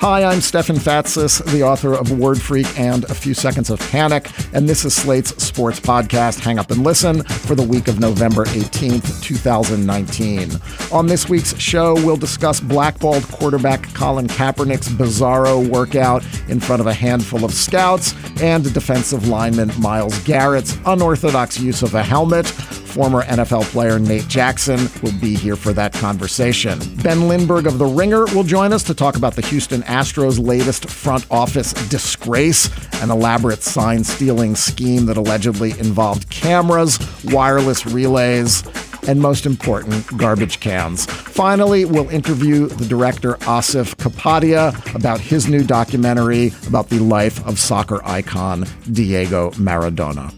Hi, I'm Stefan Fatsis, the author of Word Freak and A Few Seconds of Panic, and this is Slate's sports podcast, Hang Up and Listen, for the week of November 18th, 2019. On this week's show, we'll discuss blackballed quarterback Colin Kaepernick's bizarro workout in front of a handful of scouts and defensive lineman Myles Garrett's unorthodox use of a helmet. Former NFL player Nate Jackson will be here for that conversation. Ben Lindbergh of The Ringer will join us to talk about the Houston Astros' latest front office disgrace, an elaborate sign stealing scheme that allegedly involved cameras, wireless relays, and most important, garbage cans. Finally, we'll interview the director Asif Kapadia about his new documentary about the life of soccer icon Diego Maradona.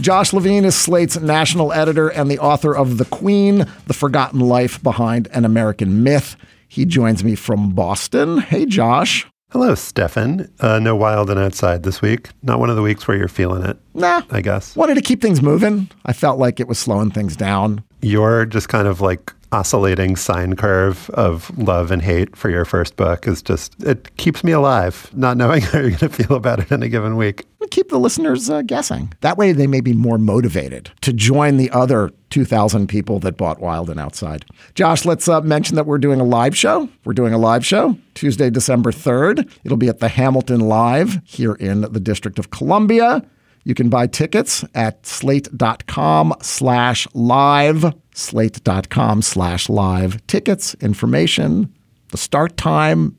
Josh Levin is Slate's national editor and the author of The Queen, The Forgotten Life Behind an American Myth. He joins me from Boston. Hey, Josh. Hello, Stefan. Uh, no wild and outside this week. Not one of the weeks where you're feeling it. Nah. I guess. Wanted to keep things moving. I felt like it was slowing things down. You're just kind of like oscillating sine curve of love and hate for your first book is just, it keeps me alive, not knowing how you're going to feel about it in a given week. Keep the listeners uh, guessing. That way they may be more motivated to join the other 2,000 people that bought Wild and Outside. Josh, let's uh, mention that we're doing a live show. We're doing a live show Tuesday, December 3rd. It'll be at the Hamilton Live here in the District of Columbia. You can buy tickets at slate.com slash live, slate.com slash live. Tickets, information, the start time.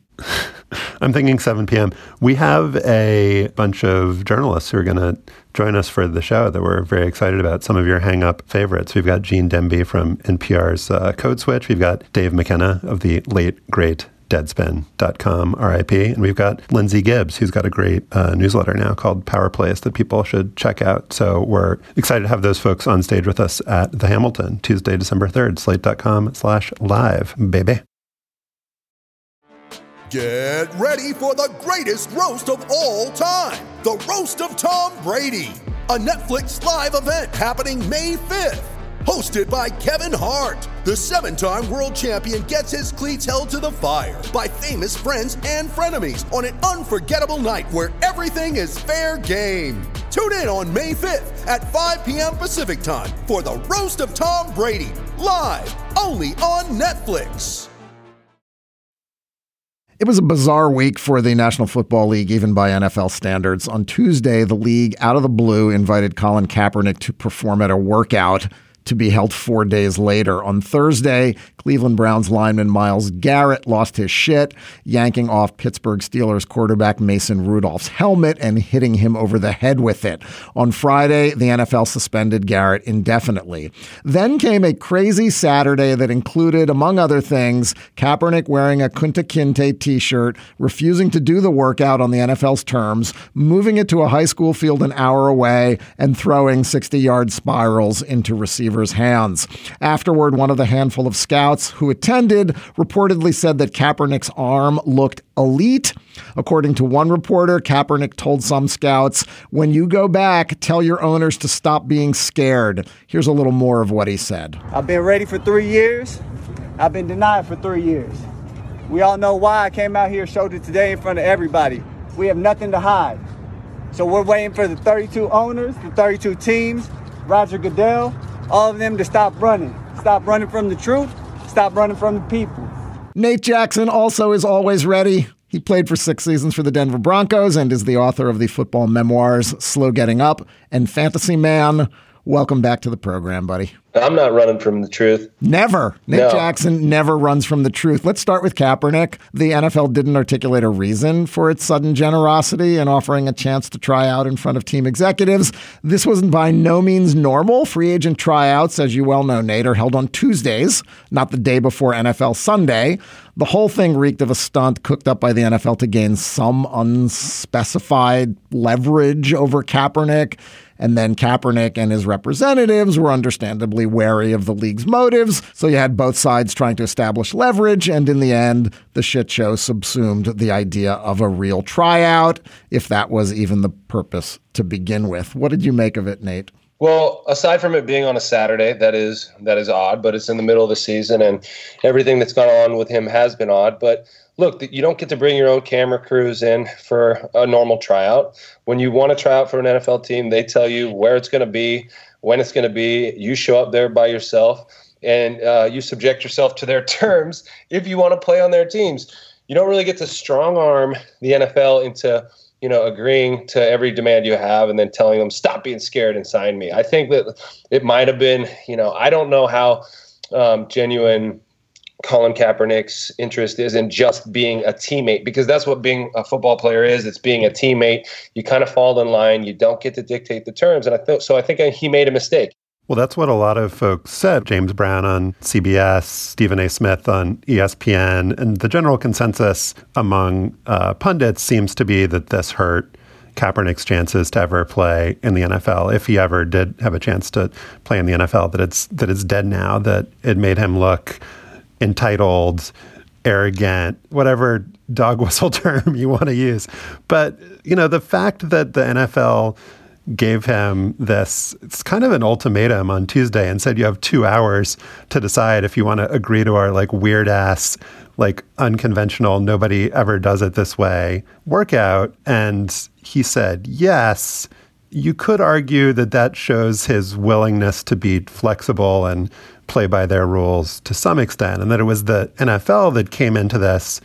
I'm thinking 7 p.m. We have a bunch of journalists who are going to join us for the show that we're very excited about. Some of your hang up favorites. We've got Gene Demby from NPR's uh, Code Switch. We've got Dave McKenna of the late, great deadspin.com, RIP. And we've got Lindsay Gibbs, who's got a great uh, newsletter now called Power Plays that people should check out. So we're excited to have those folks on stage with us at the Hamilton, Tuesday, December 3rd, slate.com slash live, baby. Get ready for the greatest roast of all time the Roast of Tom Brady, a Netflix live event happening May 5th. Hosted by Kevin Hart, the seven time world champion gets his cleats held to the fire by famous friends and frenemies on an unforgettable night where everything is fair game. Tune in on May 5th at 5 p.m. Pacific time for the Roast of Tom Brady, live only on Netflix. It was a bizarre week for the National Football League, even by NFL standards. On Tuesday, the league, out of the blue, invited Colin Kaepernick to perform at a workout to be held four days later. On Thursday, Cleveland Browns lineman Myles Garrett lost his shit, yanking off Pittsburgh Steelers quarterback Mason Rudolph's helmet and hitting him over the head with it. On Friday, the NFL suspended Garrett indefinitely. Then came a crazy Saturday that included, among other things, Kaepernick wearing a Kunta Kinte t shirt, refusing to do the workout on the NFL's terms, moving it to a high school field an hour away, and throwing 60 yard spirals into receivers' hands. Afterward, one of the handful of scouts who attended reportedly said that Kaepernick's arm looked elite. According to one reporter, Kaepernick told some scouts, When you go back, tell your owners to stop being scared. Here's a little more of what he said. I've been ready for three years. I've been denied for three years. We all know why I came out here, showed it today in front of everybody. We have nothing to hide. So we're waiting for the 32 owners, the 32 teams, Roger Goodell, all of them to stop running. Stop running from the truth Stop running from the people. Nate Jackson also is always ready. He played for six seasons for the Denver Broncos and is the author of the football memoirs Slow Getting Up and Fantasy Man. Welcome back to the program, buddy. I'm not running from the truth. Never. Nick no. Jackson never runs from the truth. Let's start with Kaepernick. The NFL didn't articulate a reason for its sudden generosity in offering a chance to try out in front of team executives. This wasn't by no means normal. Free agent tryouts, as you well know, Nate, are held on Tuesdays, not the day before NFL Sunday. The whole thing reeked of a stunt cooked up by the NFL to gain some unspecified leverage over Kaepernick. And then Kaepernick and his representatives were understandably wary of the league's motives. So you had both sides trying to establish leverage. And in the end, the shit show subsumed the idea of a real tryout, if that was even the purpose to begin with. What did you make of it, Nate? Well, aside from it being on a Saturday, that is that is odd, but it's in the middle of the season, and everything that's gone on with him has been odd. But look, you don't get to bring your own camera crews in for a normal tryout. When you want to try out for an NFL team, they tell you where it's going to be, when it's going to be. You show up there by yourself, and uh, you subject yourself to their terms if you want to play on their teams. You don't really get to strong arm the NFL into you know agreeing to every demand you have and then telling them stop being scared and sign me. I think that it might have been you know I don't know how um, genuine Colin Kaepernick's interest isn't just being a teammate because that's what being a football player is. It's being a teammate. You kind of fall in line. You don't get to dictate the terms, and I thought so. I think he made a mistake. Well, that's what a lot of folks said. James Brown on CBS, Stephen A. Smith on ESPN, and the general consensus among uh, pundits seems to be that this hurt Kaepernick's chances to ever play in the NFL, if he ever did have a chance to play in the NFL. That it's that it's dead now. That it made him look entitled, arrogant, whatever dog whistle term you want to use. But, you know, the fact that the NFL gave him this, it's kind of an ultimatum on Tuesday and said you have two hours to decide if you want to agree to our like weird ass, like unconventional, nobody ever does it this way workout. And he said yes. You could argue that that shows his willingness to be flexible and play by their rules to some extent, and that it was the NFL that came into this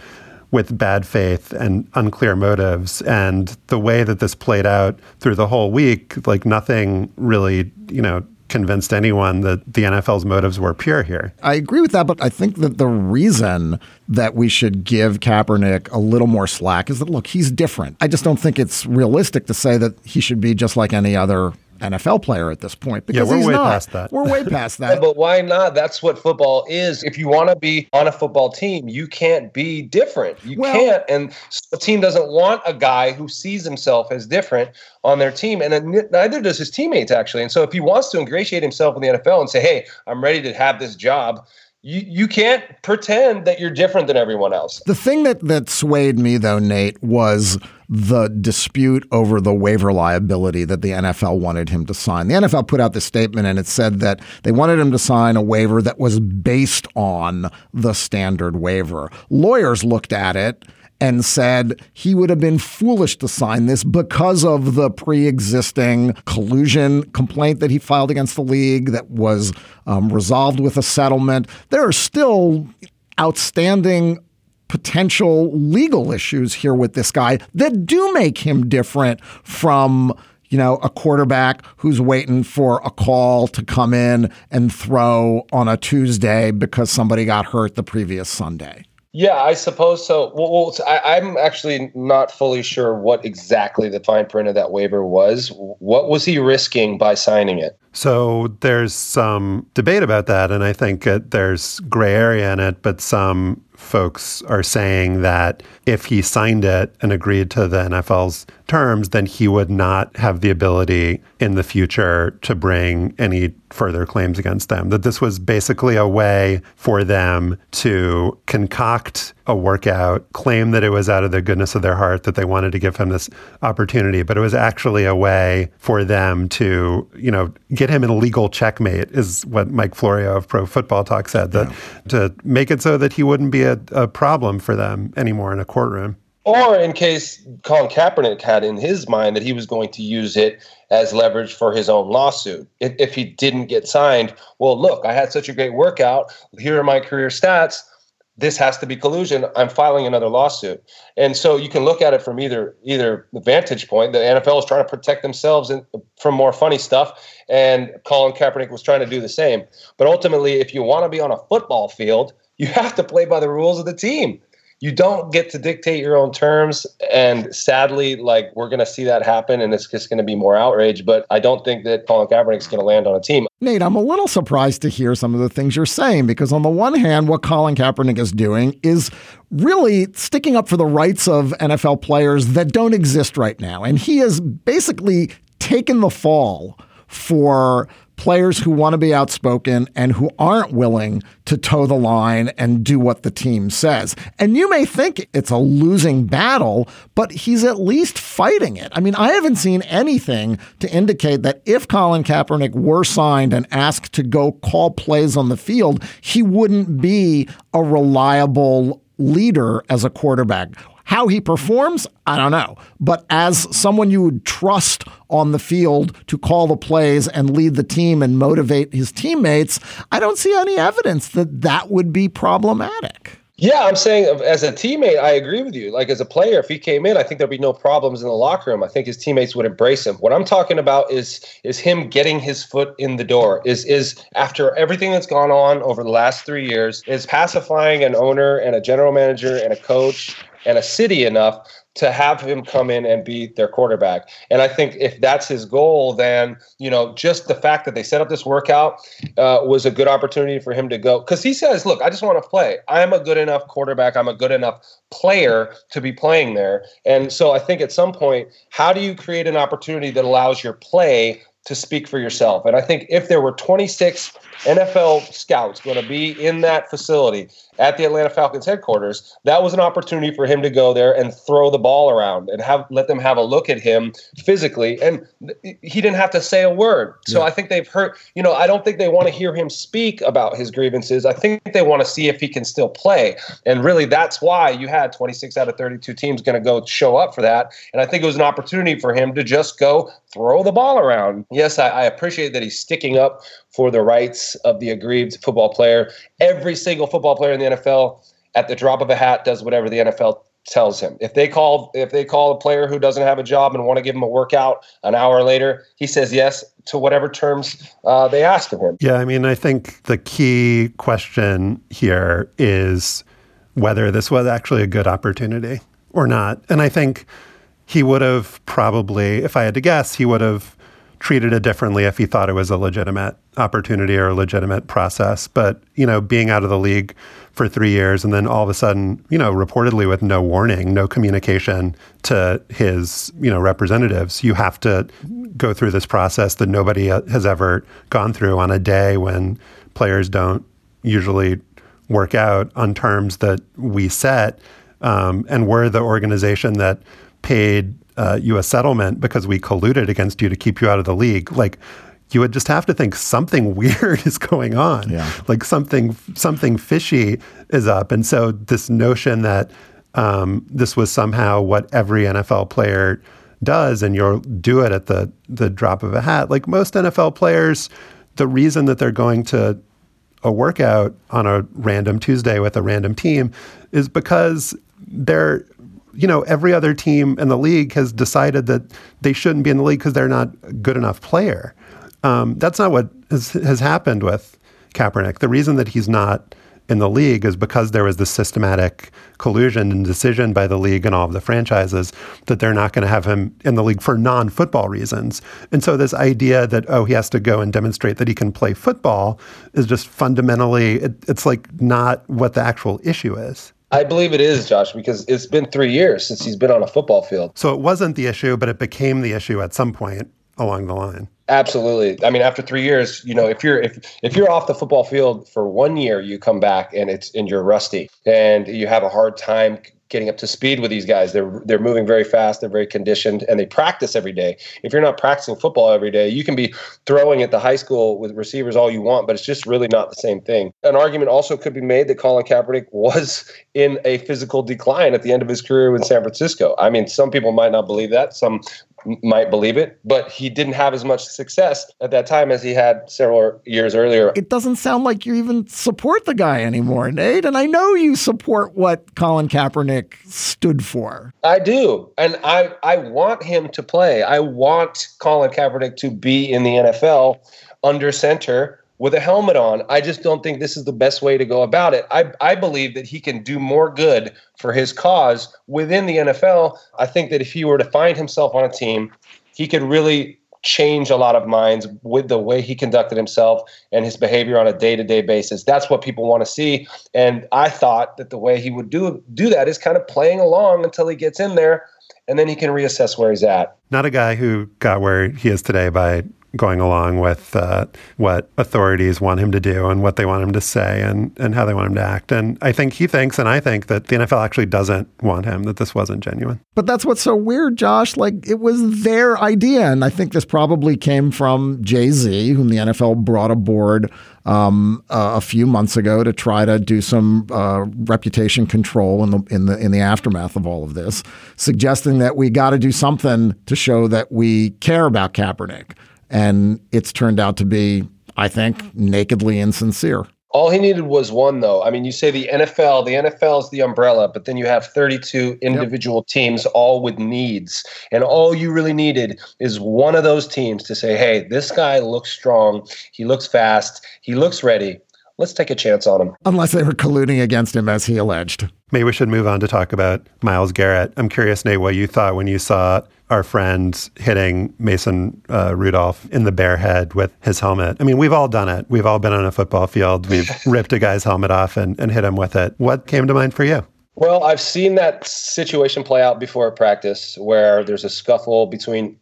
with bad faith and unclear motives. And the way that this played out through the whole week, like nothing really, you know, convinced anyone that the NFL's motives were pure here. I agree with that, but I think that the reason that we should give Kaepernick a little more slack is that, look, he's different. I just don't think it's realistic to say that he should be just like any other NFL player at this point because yeah, we're he's way not. past that. We're way past that. Yeah, but why not? That's what football is. If you want to be on a football team, you can't be different. You Well- can't. And the team doesn't want a guy who sees himself as different on their team, and neither does his teammates actually. And so, if he wants to ingratiate himself in the NFL and say, "Hey, I'm ready to have this job," you you can't pretend that you're different than everyone else. The thing that that swayed me though, Nate, was the dispute over the waiver liability that the NFL wanted him to sign. The NFL put out this statement and it said that they wanted him to sign a waiver that was based on the standard waiver. Lawyers looked at it and said he would have been foolish to sign this because of the pre-existing collusion complaint that he filed against the league that was um, resolved with a settlement. There are still outstanding potential legal issues here with this guy that do make him different from you know a quarterback who's waiting for a call to come in and throw on a Tuesday because somebody got hurt the previous Sunday. Yeah, I suppose so. Well, well I, I'm actually not fully sure what exactly the fine print of that waiver was. What was he risking by signing it? So there's some debate about that, and I think there's gray area in it. But some folks are saying that if he signed it and agreed to the NFL's terms, then he would not have the ability in the future to bring any further claims against them. That this was basically a way for them to concoct a workout, claim that it was out of the goodness of their heart that they wanted to give him this opportunity, but it was actually a way for them to, you know, get him in a legal checkmate, is what Mike Florio of Pro Football Talk said, that to make it so that he wouldn't be a, a problem for them anymore in a courtroom. Or in case Colin Kaepernick had in his mind that he was going to use it as leverage for his own lawsuit. If, if he didn't get signed, well, look, I had such a great workout. Here are my career stats. This has to be collusion. I'm filing another lawsuit. And so you can look at it from either either vantage point. The NFL is trying to protect themselves in, from more funny stuff, and Colin Kaepernick was trying to do the same. But ultimately, if you want to be on a football field, you have to play by the rules of the team you don't get to dictate your own terms. And sadly like we're going to see that happen and it's just going to be more outrage. But i don't think that colin kaepernick's going to land on a team. Nate, I'm a little surprised to hear some of the things you're saying because, on the one hand, what Colin Kaepernick is doing is really sticking up for the rights of NFL players that don't exist right now. And he has basically taken the fall for players who want to be outspoken and who aren't willing to toe the line and do what the team says. And you may think it's a losing battle, but he's at least fighting it. I mean, I haven't seen anything to indicate that if Colin Kaepernick were signed and asked to go call plays on the field, he wouldn't be a reliable leader as a quarterback. How he performs, I don't know. But as someone you would trust on the field to call the plays and lead the team and motivate his teammates, I don't see any evidence that that would be problematic. Yeah, I'm saying as a teammate, I agree with you. Like as a player, if he came in, I think there'd be no problems in the locker room. I think his teammates would embrace him. What I'm talking about is is him getting his foot in the door. Is is after everything that's gone on over the last three years, is pacifying an owner and a general manager and a coach and a city enough to have him come in and be their quarterback. And I think if that's his goal, then you know just the fact that they set up this workout uh, was a good opportunity for him to go. Because he says, "Look, I just want to play. I am a good enough quarterback. I'm a good enough player to be playing there." And so I think at some point, how do you create an opportunity that allows your play to speak for yourself? And I think if there were 26 NFL scouts going to be in that facility at the Atlanta Falcons headquarters, that was an opportunity for him to go there and throw the ball around and have let them have a look at him physically. And he didn't have to say a word. So yeah. I think they've heard, you know, I don't think they want to hear him speak about his grievances. I think they want to see if he can still play. And really that's why you had 26 out of 32 teams going to go show up for that. And I think it was an opportunity for him to just go throw the ball around. Yes, I, I appreciate that he's sticking up for the rights of the aggrieved football player. Every single football player in the NFL, at the drop of a hat, does whatever the NFL tells him. If they call if they call a player who doesn't have a job and want to give him a workout an hour later, he says yes to whatever terms uh, they ask of him. Yeah, I mean, I think the key question here is whether this was actually a good opportunity or not. And I think he would have probably, if I had to guess, he would have treated it differently if he thought it was a legitimate opportunity or a legitimate process. But, you know, being out of the league for three years and then all of a sudden, you know, reportedly with no warning, no communication to his, you know, representatives, you have to go through this process that nobody has ever gone through on a day when players don't usually work out on terms that we set. Um, and we're the organization that paid uh, you a settlement because we colluded against you to keep you out of the league. Like you would just have to think something weird is going on. Yeah. Like something something fishy is up. And so this notion that um, this was somehow what every NFL player does and you'll do it at the the drop of a hat. Like most NFL players, the reason that they're going to a workout on a random Tuesday with a random team is because they're you know, every other team in the league has decided that they shouldn't be in the league because they're not a good enough player. Um, that's not what has, has happened with Kaepernick. The reason that he's not in the league is because there was this systematic collusion and decision by the league and all of the franchises that they're not going to have him in the league for non-football reasons. And so this idea that oh he has to go and demonstrate that he can play football is just fundamentally it, it's like not what the actual issue is. I believe it is, Josh, because it's been three years since he's been on a football field. So it wasn't the issue, but it became the issue at some point along the line. Absolutely. I mean, after three years, you know, if you're if if you're off the football field for one year, you come back and it's and you're rusty and you have a hard time getting up to speed with these guys. They're they're moving very fast. They're very conditioned, and they practice every day. If you're not practicing football every day, you can be throwing at the high school with receivers all you want, but it's just really not the same thing. An argument also could be made that Colin Kaepernick was in a physical decline at the end of his career in San Francisco. I mean, some people might not believe that. Some might believe it, but he didn't have as much success at that time as he had several years earlier. It doesn't sound like you even support the guy anymore, Nate. And I know you support what Colin Kaepernick stood for. I do. And I, I want him to play. I want Colin Kaepernick to be in the NFL under center with a helmet on. I just don't think this is the best way to go about it. I, I believe that he can do more good for his cause within the NFL. I think that if he were to find himself on a team, he could really change a lot of minds with the way he conducted himself and his behavior on a day-to-day basis. That's what people want to see. And I thought that the way he would do do that is kind of playing along until he gets in there and then he can reassess where he's at. Not a guy who got where he is today by going along with uh, what authorities want him to do and what they want him to say and, and how they want him to act. And I think he thinks, and I think that the NFL actually doesn't want him, that this wasn't genuine. But that's what's so weird, Josh. Like it was their idea. And I think this probably came from Jay Z, whom the NFL brought aboard um, uh, a few months ago to try to do some uh, reputation control in the in the in the aftermath of all of this, suggesting that we got to do something to show that we care about Kaepernick, and it's turned out to be, I think, nakedly insincere. All he needed was one, though. I mean, you say the NFL, the NFL is the umbrella, but then you have 32 individual yep. teams, all with needs. And all you really needed is one of those teams to say, hey, this guy looks strong. He looks fast. He looks ready. Let's take a chance on him. Unless they were colluding against him, as he alleged. Maybe we should move on to talk about Myles Garrett. I'm curious, Nate, what you thought when you saw our friend hitting Mason uh, Rudolph in the bare head with his helmet. I mean, we've all done it. We've all been on a football field. We've ripped a guy's helmet off and, and hit him with it. What came to mind for you? Well, I've seen that situation play out before at practice where there's a scuffle between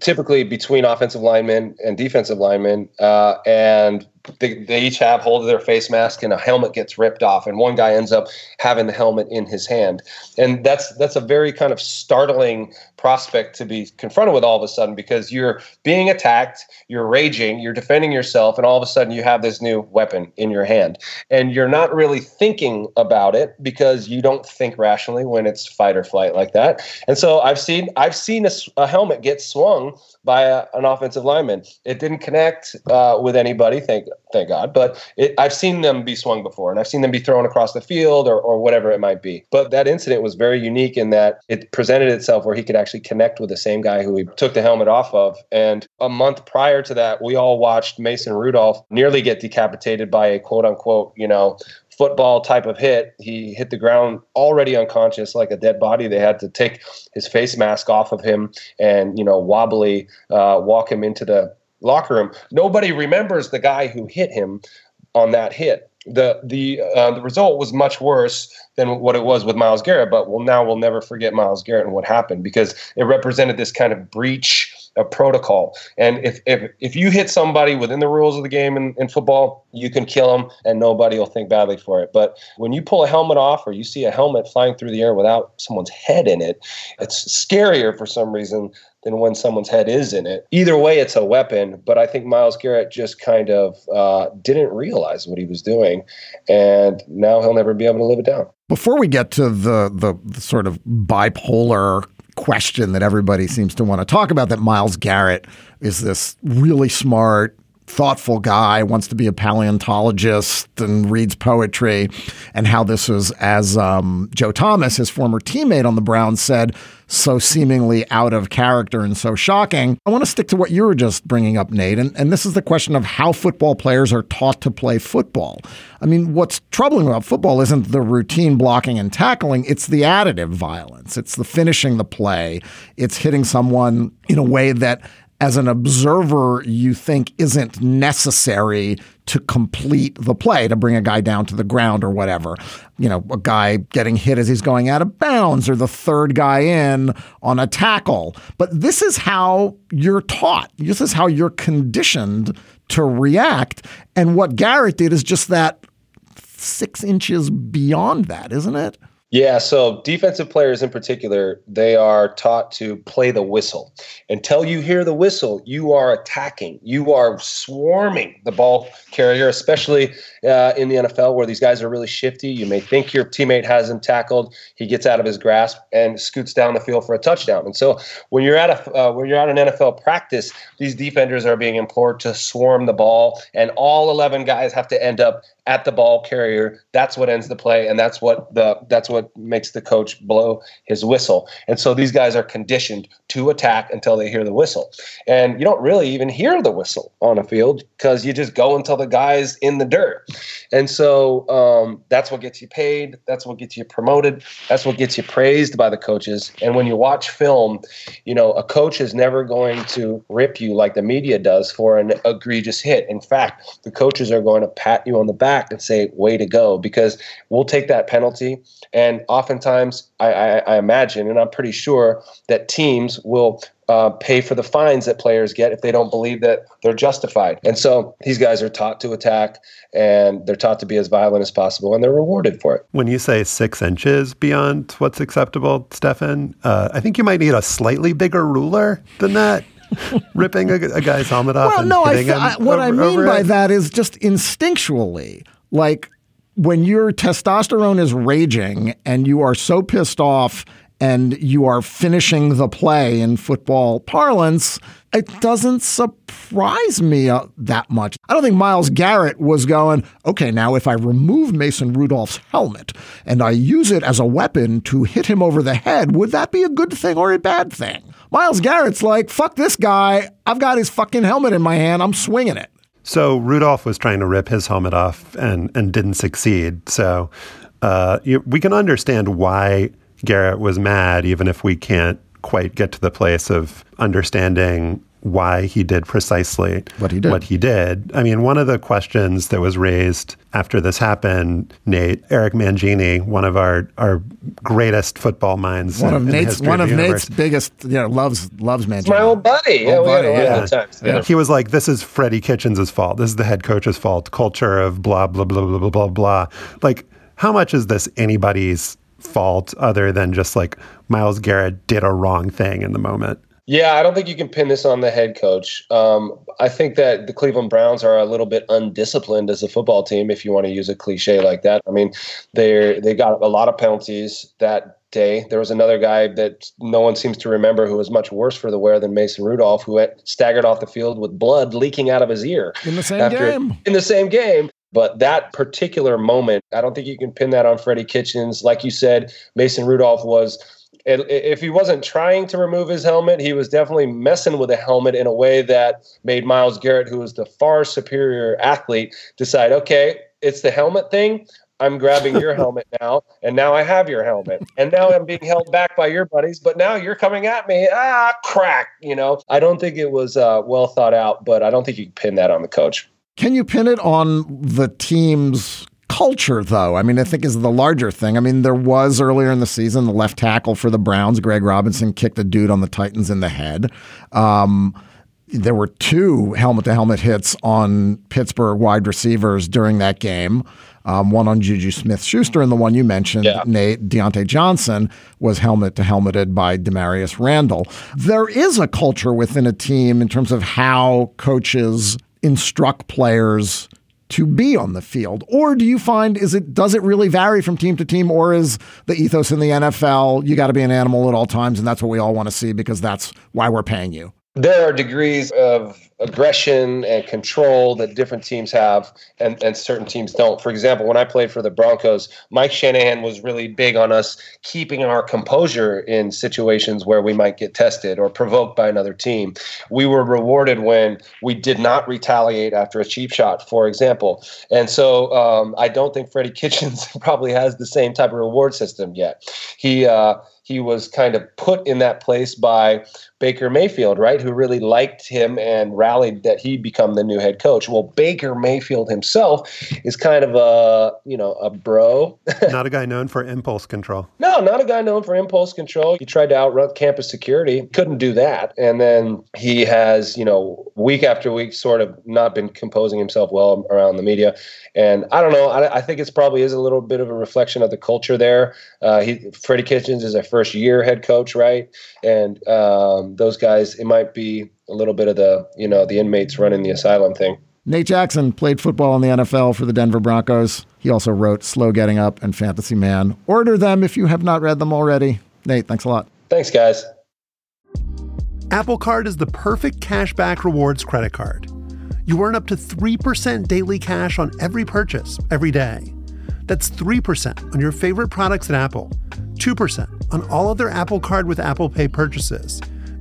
typically between offensive linemen and defensive linemen, uh, and they, they each have hold of their face mask and a helmet gets ripped off and one guy ends up having the helmet in his hand. And that's that's a very kind of startling prospect to be confronted with all of a sudden because you're being attacked you're raging you're defending yourself and all of a sudden you have this new weapon in your hand and you're not really thinking about it because you don't think rationally when it's fight or flight like that and so i've seen i've seen a, a helmet get swung by a, an offensive lineman. It didn't connect uh, with anybody, thank thank God. But it, I've seen them be swung before, and I've seen them be thrown across the field or, or whatever it might be. But that incident was very unique in that it presented itself where he could actually connect with the same guy who he took the helmet off of. And a month prior to that, we all watched Mason Rudolph nearly get decapitated by a quote unquote, you know, football type of hit. He hit the ground already unconscious, like a dead body. They had to take his face mask off of him and, you know, wobbly uh, walk him into the locker room. Nobody remembers the guy who hit him on that hit. The the uh, the result was much worse than what it was with Myles Garrett, but well now we'll never forget Myles Garrett and what happened because it represented this kind of breach a protocol. And if, if if you hit somebody within the rules of the game in, in football, you can kill them and nobody will think badly for it. But when you pull a helmet off or you see a helmet flying through the air without someone's head in it, it's scarier for some reason than when someone's head is in it. Either way, it's a weapon. But I think Myles Garrett just kind of uh, didn't realize what he was doing, and now he'll never be able to live it down. Before we get to the the, the sort of bipolar question that everybody seems to want to talk about that Myles Garrett is this really smart, thoughtful guy, wants to be a paleontologist and reads poetry, and how this was, as um, Joe Thomas, his former teammate on the Browns, said, so seemingly out of character and so shocking. I want to stick to what you were just bringing up, Nate. And, and this is the question of how football players are taught to play football. I mean, what's troubling about football isn't the routine blocking and tackling, it's the additive violence, it's the finishing the play, it's hitting someone in a way that as an observer you think isn't necessary to complete the play to bring a guy down to the ground or whatever. You know, a guy getting hit as he's going out of bounds or the third guy in on a tackle. But this is how you're taught. This is how you're conditioned to react. And what Garrett did is just that six inches beyond that, isn't it? Yeah, so defensive players in particular, they are taught to play the whistle. Until you hear the whistle, you are attacking. You are swarming the ball carrier, especially uh, in the NFL where these guys are really shifty. You may think your teammate has him tackled, he gets out of his grasp and scoots down the field for a touchdown. And so when you're at a uh, when you're at an NFL practice, these defenders are being implored to swarm the ball, and all 11 guys have to end up at the ball carrier. That's what ends the play, and that's what the that's what makes the coach blow his whistle. And so these guys are conditioned to attack until they hear the whistle. And you don't really even hear the whistle on a field because you just go until the guy's in the dirt. And so um, that's what gets you paid. That's what gets you promoted. That's what gets you praised by the coaches. And when you watch film, you know a coach is never going to rip you like the media does for an egregious hit. In fact, the coaches are going to pat you on the back and say, way to go, because we'll take that penalty. And oftentimes, I, I, I imagine, and I'm pretty sure that teams will uh, pay for the fines that players get if they don't believe that they're justified. And so these guys are taught to attack and they're taught to be as violent as possible and they're rewarded for it. When you say six inches beyond what's acceptable, Stefan, uh, I think you might need a slightly bigger ruler than that. ripping a, a, guy's helmet off. Well, no, I, th- I, what over, I mean by it. that is just instinctually, like when your testosterone is raging and you are so pissed off and you are finishing the play in football parlance, it doesn't surprise me uh, that much. I don't think Myles Garrett was going, okay, now if I remove Mason Rudolph's helmet and I use it as a weapon to hit him over the head, would that be a good thing or a bad thing? Myles Garrett's like, fuck this guy. I've got his fucking helmet in my hand. I'm swinging it. So Rudolph was trying to rip his helmet off and, and didn't succeed. So uh, we can understand why Garrett was mad, even if we can't quite get to the place of understanding why he did precisely what he did. What he did. I mean, one of the questions that was raised after this happened, Nate, Eric Mangini, one of our our greatest football minds, one in, of Nate's in one of universe. Nate's biggest, you know, loves loves Mangini. My old buddy, Old yeah, buddy, we had a yeah. lot of. Yeah. He was like, "This is Freddie Kitchens' fault. This is the head coach's fault. Culture of blah blah blah blah blah blah blah." Like, how much is this anybody's fault other than just like Myles Garrett did a wrong thing in the moment? Yeah, I don't think you can pin this on the head coach. Um, I think that the Cleveland Browns are a little bit undisciplined as a football team, if you want to use a cliche like that. I mean, they they got a lot of penalties that day. There was another guy that no one seems to remember who was much worse for the wear than Mason Rudolph, who went, staggered off the field with blood leaking out of his ear in the same after- game. In the same game. But that particular moment, I don't think you can pin that on Freddie Kitchens. Like you said, Mason Rudolph was if he wasn't trying to remove his helmet, he was definitely messing with a helmet in a way that made Myles Garrett, who was the far superior athlete, decide, okay, it's the helmet thing. I'm grabbing your helmet now, and now I have your helmet, and now I'm being held back by your buddies. But now you're coming at me. Ah, crack! You know, I don't think it was uh, well thought out, but I don't think you can pin that on the coach. Can you pin it on the team's culture, though? I mean, I think is the larger thing. I mean, there was earlier in the season the left tackle for the Browns, Greg Robinson, kicked a dude on the Titans in the head. Um, there were two helmet to helmet hits on Pittsburgh wide receivers during that game. Um, one on Juju Smith Schuster, and the one you mentioned, Yeah. Nate Diontae Johnson, was helmet to helmeted by Damarious Randall. There is a culture within a team in terms of how coaches instruct players to be on the field? Or do you find is it does it really vary from team to team or is the ethos in the NFL you got to be an animal at all times and that's what we all want to see because that's why we're paying you? There are degrees of aggression and control that different teams have and, and certain teams don't. For example, when I played for the Broncos, Mike Shanahan was really big on us keeping our composure in situations where we might get tested or provoked by another team. We were rewarded when we did not retaliate after a cheap shot, for example. And so um, I don't think Freddie Kitchens probably has the same type of reward system yet. He uh, he was kind of put in that place by Baker Mayfield, right? Who really liked him and rallied that he'd become the new head coach. Well, Baker Mayfield himself is kind of a, you know, a bro. Not a guy known for impulse control. no, not a guy known for impulse control. He tried to outrun campus security, couldn't do that. And then he has, you know, week after week sort of not been composing himself well around the media. And I don't know. I, I think it's probably is a little bit of a reflection of the culture there. Uh, he, Freddie Kitchens is a first year head coach, right? And um, those guys, it might be a little bit of the, you know, the inmates running the asylum thing. Nate Jackson played football in the NFL for the Denver Broncos. He also wrote Slow Getting Up and Fantasy Man. Order them if you have not read them already. Nate, thanks a lot. Thanks, guys. Apple Card is the perfect cashback rewards credit card. You earn up to 3% daily cash on every purchase every day. That's 3% on your favorite products at Apple, 2% on all other Apple Card with Apple Pay purchases,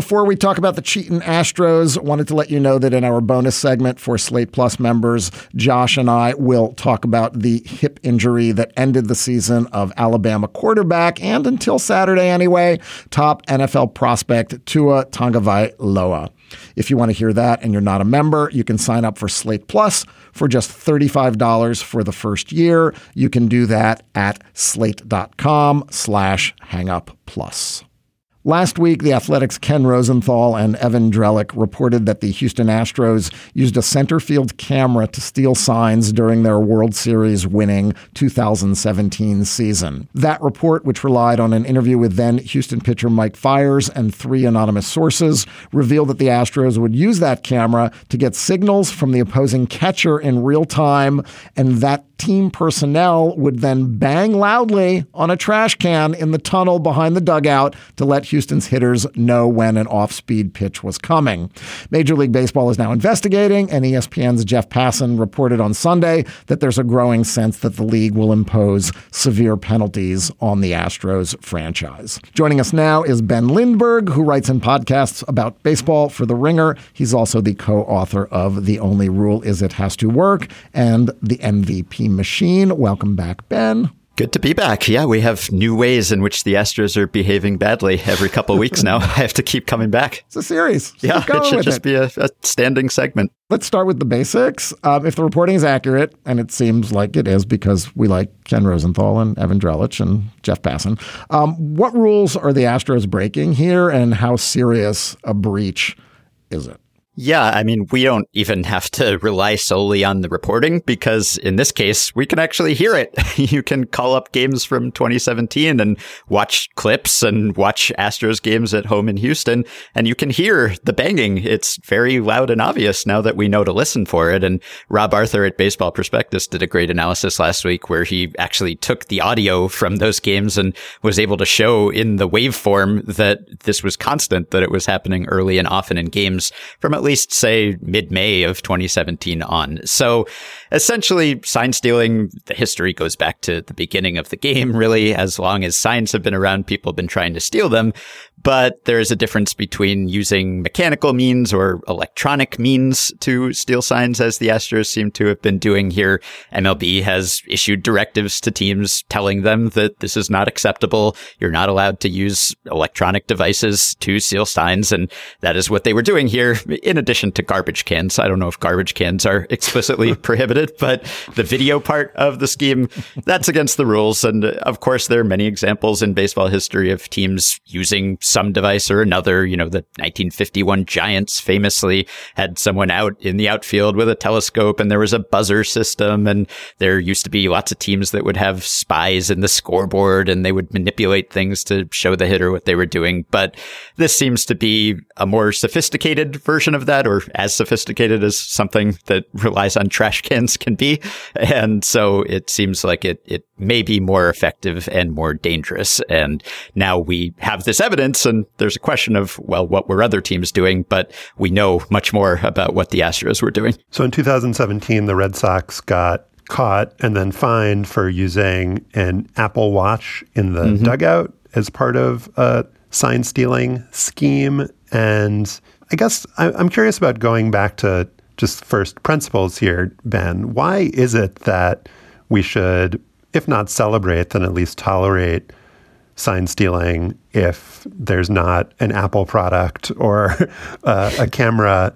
Before we talk about the cheating Astros, wanted to let you know that in our bonus segment for Slate Plus members, Josh and I will talk about the hip injury that ended the season of Alabama quarterback and until Saturday anyway, top NFL prospect Tua Tagovailoa. If you want to hear that and you're not a member, you can sign up for Slate Plus for just $35 for the first year. You can do that at slate.com slash hangup plus. Last week, the Athletic's Ken Rosenthal and Evan Drellich reported that the Houston Astros used a center field camera to steal signs during their World Series winning 2017 season. That report, which relied on an interview with then Houston pitcher Mike Fiers and three anonymous sources, revealed that the Astros would use that camera to get signals from the opposing catcher in real time, and that team personnel would then bang loudly on a trash can in the tunnel behind the dugout to let Houston's hitters know when an off speed pitch was coming. Major League Baseball is now investigating, and ESPN's Jeff Passan reported on Sunday that there's a growing sense that the league will impose severe penalties on the Astros franchise. Joining us now is Ben Lindbergh, who writes in podcasts about baseball for The Ringer. He's also the co author of The Only Rule Is It Has to Work and the MVP Machine. Welcome back, Ben. Good to be back. Yeah, we have new ways in which the Astros are behaving badly every couple weeks now. I have to keep coming back. It's a series. yeah, it should just it. be a, a, standing segment. Let's start with the basics. Um, if the reporting is accurate, and it seems like it is because we like Ken Rosenthal and Evan Drellich and Jeff Passan, um, what rules are the Astros breaking here, and how serious a breach is it? Yeah, I mean, we don't even have to rely solely on the reporting because in this case, we can actually hear it. you can call up games from 2017 and watch clips and watch Astros games at home in Houston, and you can hear the banging. It's very loud and obvious now that we know to listen for it. And Rob Arthur at Baseball Prospectus did a great analysis last week where he actually took the audio from those games and was able to show in the waveform that this was constant, that it was happening early and often in games from at least say mid May of 2017 on. So essentially, sign stealing, the history goes back to the beginning of the game, really. As long as signs have been around, people have been trying to steal them. But there is a difference between using mechanical means or electronic means to steal signs, as the Astros seem to have been doing here. MLB has issued directives to teams telling them that this is not acceptable. You're not allowed to use electronic devices to steal signs. And that is what they were doing here, in addition to garbage cans. I don't know if garbage cans are explicitly prohibited, but the video part of the scheme, that's against the rules. And of course, there are many examples in baseball history of teams using some device or another. You know, the 1951 Giants famously had someone out in the outfield with a telescope and there was a buzzer system. And there used to be lots of teams that would have spies in the scoreboard and they would manipulate things to show the hitter what they were doing. But this seems to be a more sophisticated version of that or as sophisticated as something that relies on trash cans can be. And so it seems like it, it may be more effective and more dangerous. And now we have this evidence and there's a question of, well, what were other teams doing? But we know much more about what the Astros were doing. So in 2017, the Red Sox got caught and then fined for using an Apple Watch in the mm-hmm. dugout as part of a sign stealing scheme. And I guess I'm curious about going back to just first principles here, Ben. Why is it that we should, if not celebrate, then at least tolerate sign stealing if there's not an Apple product or uh, a camera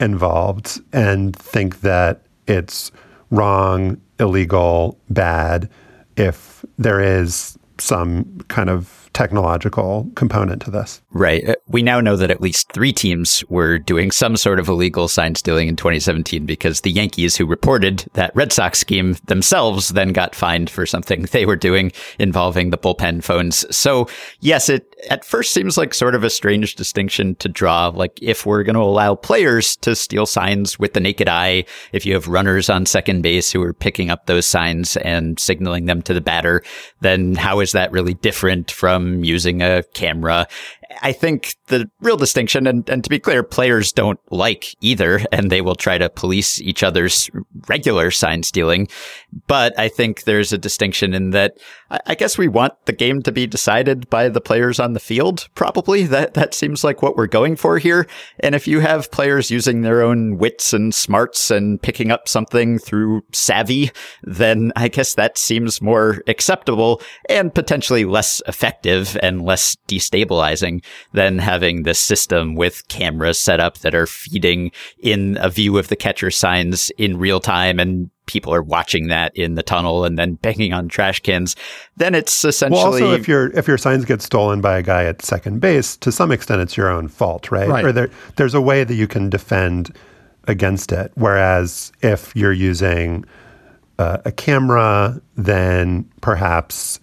involved and think that it's wrong, illegal, bad if there is some kind of technological component to this. Right. Uh, we now know that at least three teams were doing some sort of illegal sign stealing in 2017 because the Yankees, who reported that Red Sox scheme themselves, then got fined for something they were doing involving the bullpen phones. So, yes, it at first seems like sort of a strange distinction to draw. Like, if we're going to allow players to steal signs with the naked eye, if you have runners on second base who are picking up those signs and signaling them to the batter, then how is that really different from using a camera? I think the real distinction, and, and to be clear, players don't like either, and they will try to police each other's regular sign stealing. But I think there's a distinction in that I, I guess we want the game to be decided by the players on the field, probably. That, that seems like what we're going for here. And if you have players using their own wits and smarts and picking up something through savvy, then I guess that seems more acceptable and potentially less effective and less destabilizing than having this system with cameras set up that are feeding in a view of the catcher signs in real time and people are watching that in the tunnel and then banging on trash cans, then it's essentially. Well, also, if your if your signs get stolen by a guy at second base, to some extent, it's your own fault, right? Right. Or there, there's a way that you can defend against it. Whereas if you're using uh, a camera, then perhaps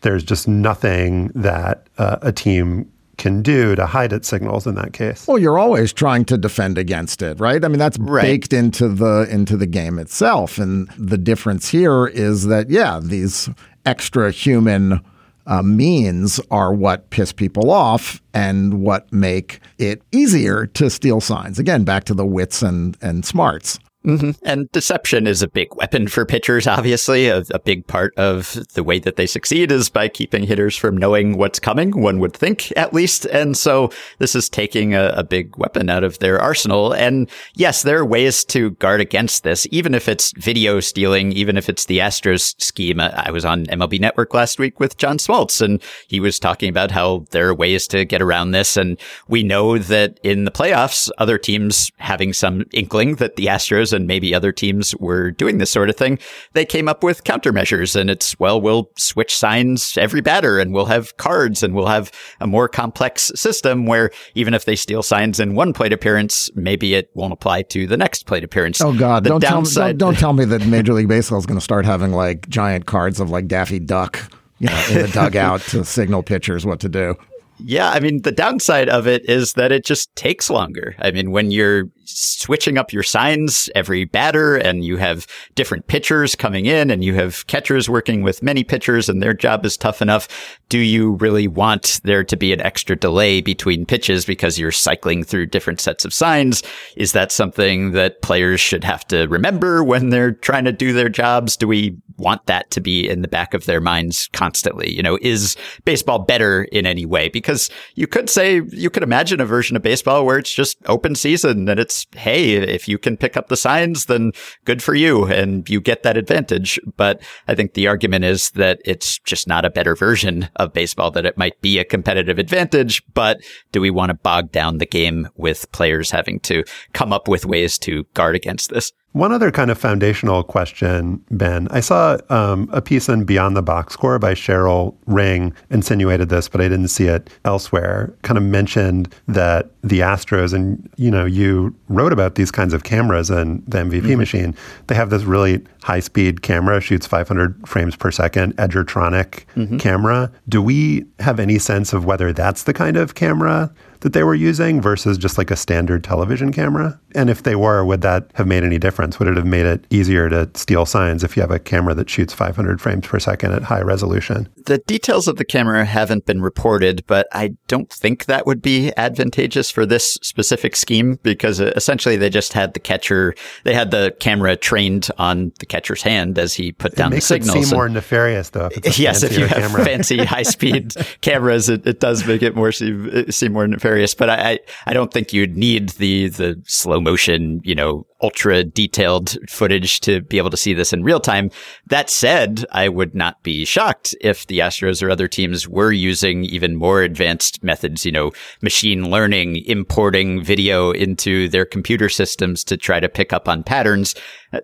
there's just nothing that uh, a team can do to hide its signals in that case. Well, you're always trying to defend against it, right? I mean, that's Right. baked into the into the game itself. And the difference here is that yeah, these extra human uh, means are what piss people off and what make it easier to steal signs. Again, back to the wits and and smarts. Mm-hmm. And deception is a big weapon for pitchers, obviously. A, a big part of the way that they succeed is by keeping hitters from knowing what's coming, one would think, at least. And so this is taking a, a big weapon out of their arsenal. And yes, there are ways to guard against this, even if it's video stealing, even if it's the Astros scheme. I was on MLB Network last week with John Smoltz, and he was talking about how there are ways to get around this. And we know that in the playoffs, other teams having some inkling that the Astros and maybe other teams were doing this sort of thing, they came up with countermeasures. And it's, well, we'll switch signs every batter and we'll have cards and we'll have a more complex system where even if they steal signs in one plate appearance, maybe it won't apply to the next plate appearance. Oh God! The Don't tell, me, downside- don't, don't tell me that Major League Baseball is going to start having like giant cards of like Daffy Duck, you know, in the dugout to signal pitchers what to do. Yeah, I mean, the downside of it is that it just takes longer. I mean, when you're switching up your signs every batter and you have different pitchers coming in and you have catchers working with many pitchers and their job is tough enough, do you really want there to be an extra delay between pitches because you're cycling through different sets of signs? Is that something that players should have to remember when they're trying to do their jobs? Do we want that to be in the back of their minds constantly. You know, is baseball better in any way? Because you could say, you could imagine a version of baseball where it's just open season and it's, hey, if you can pick up the signs, then good for you and you get that advantage. But I think the argument is that it's just not a better version of baseball, that it might be a competitive advantage. But do we want to bog down the game with players having to come up with ways to guard against this? One other kind of foundational question, Ben. I saw um, a piece in Beyond the Box Score by Sheryl Ring insinuated this, but I didn't see it elsewhere. Kind of mentioned that the Astros, and you know, you wrote about these kinds of cameras and the MVP machine. They have this really high speed camera, shoots 500 frames per second, Edgertronic camera. Do we have any sense of whether that's the kind of camera that they were using versus just like a standard television camera? And if they were, would that have made any difference? Would it have made it easier to steal signs if you have a camera that shoots 500 frames per second at high resolution? The details of the camera haven't been reported, but I don't think that would be advantageous for this specific scheme because uh, essentially they just had the catcher, they had the camera trained on the catcher's hand as he put down it the makes it seem more nefarious though. If it's a yes, if you have camera. fancy high speed cameras, it, it does make it more seem, seem more nefarious. But I, I, I don't think you'd need the the slow motion, you know, ultra detailed footage to be able to see this in real time. That said, I would not be shocked if the Astros or other teams were using even more advanced methods, you know, machine learning, importing video into their computer systems to try to pick up on patterns.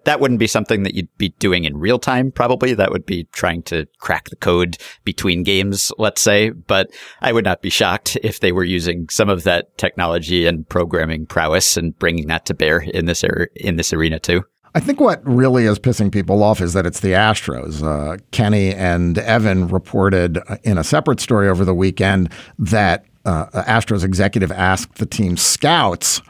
That wouldn't be something that you'd be doing in real time, probably. That would be trying to crack the code between games, let's say. But I would not be shocked if they were using some of that technology and programming prowess and bringing that to bear in this area in this arena too. I think what really is pissing people off is that it's the Astros. Uh, Kenny and Evan reported in a separate story over the weekend that uh, Astros executive asked the team scouts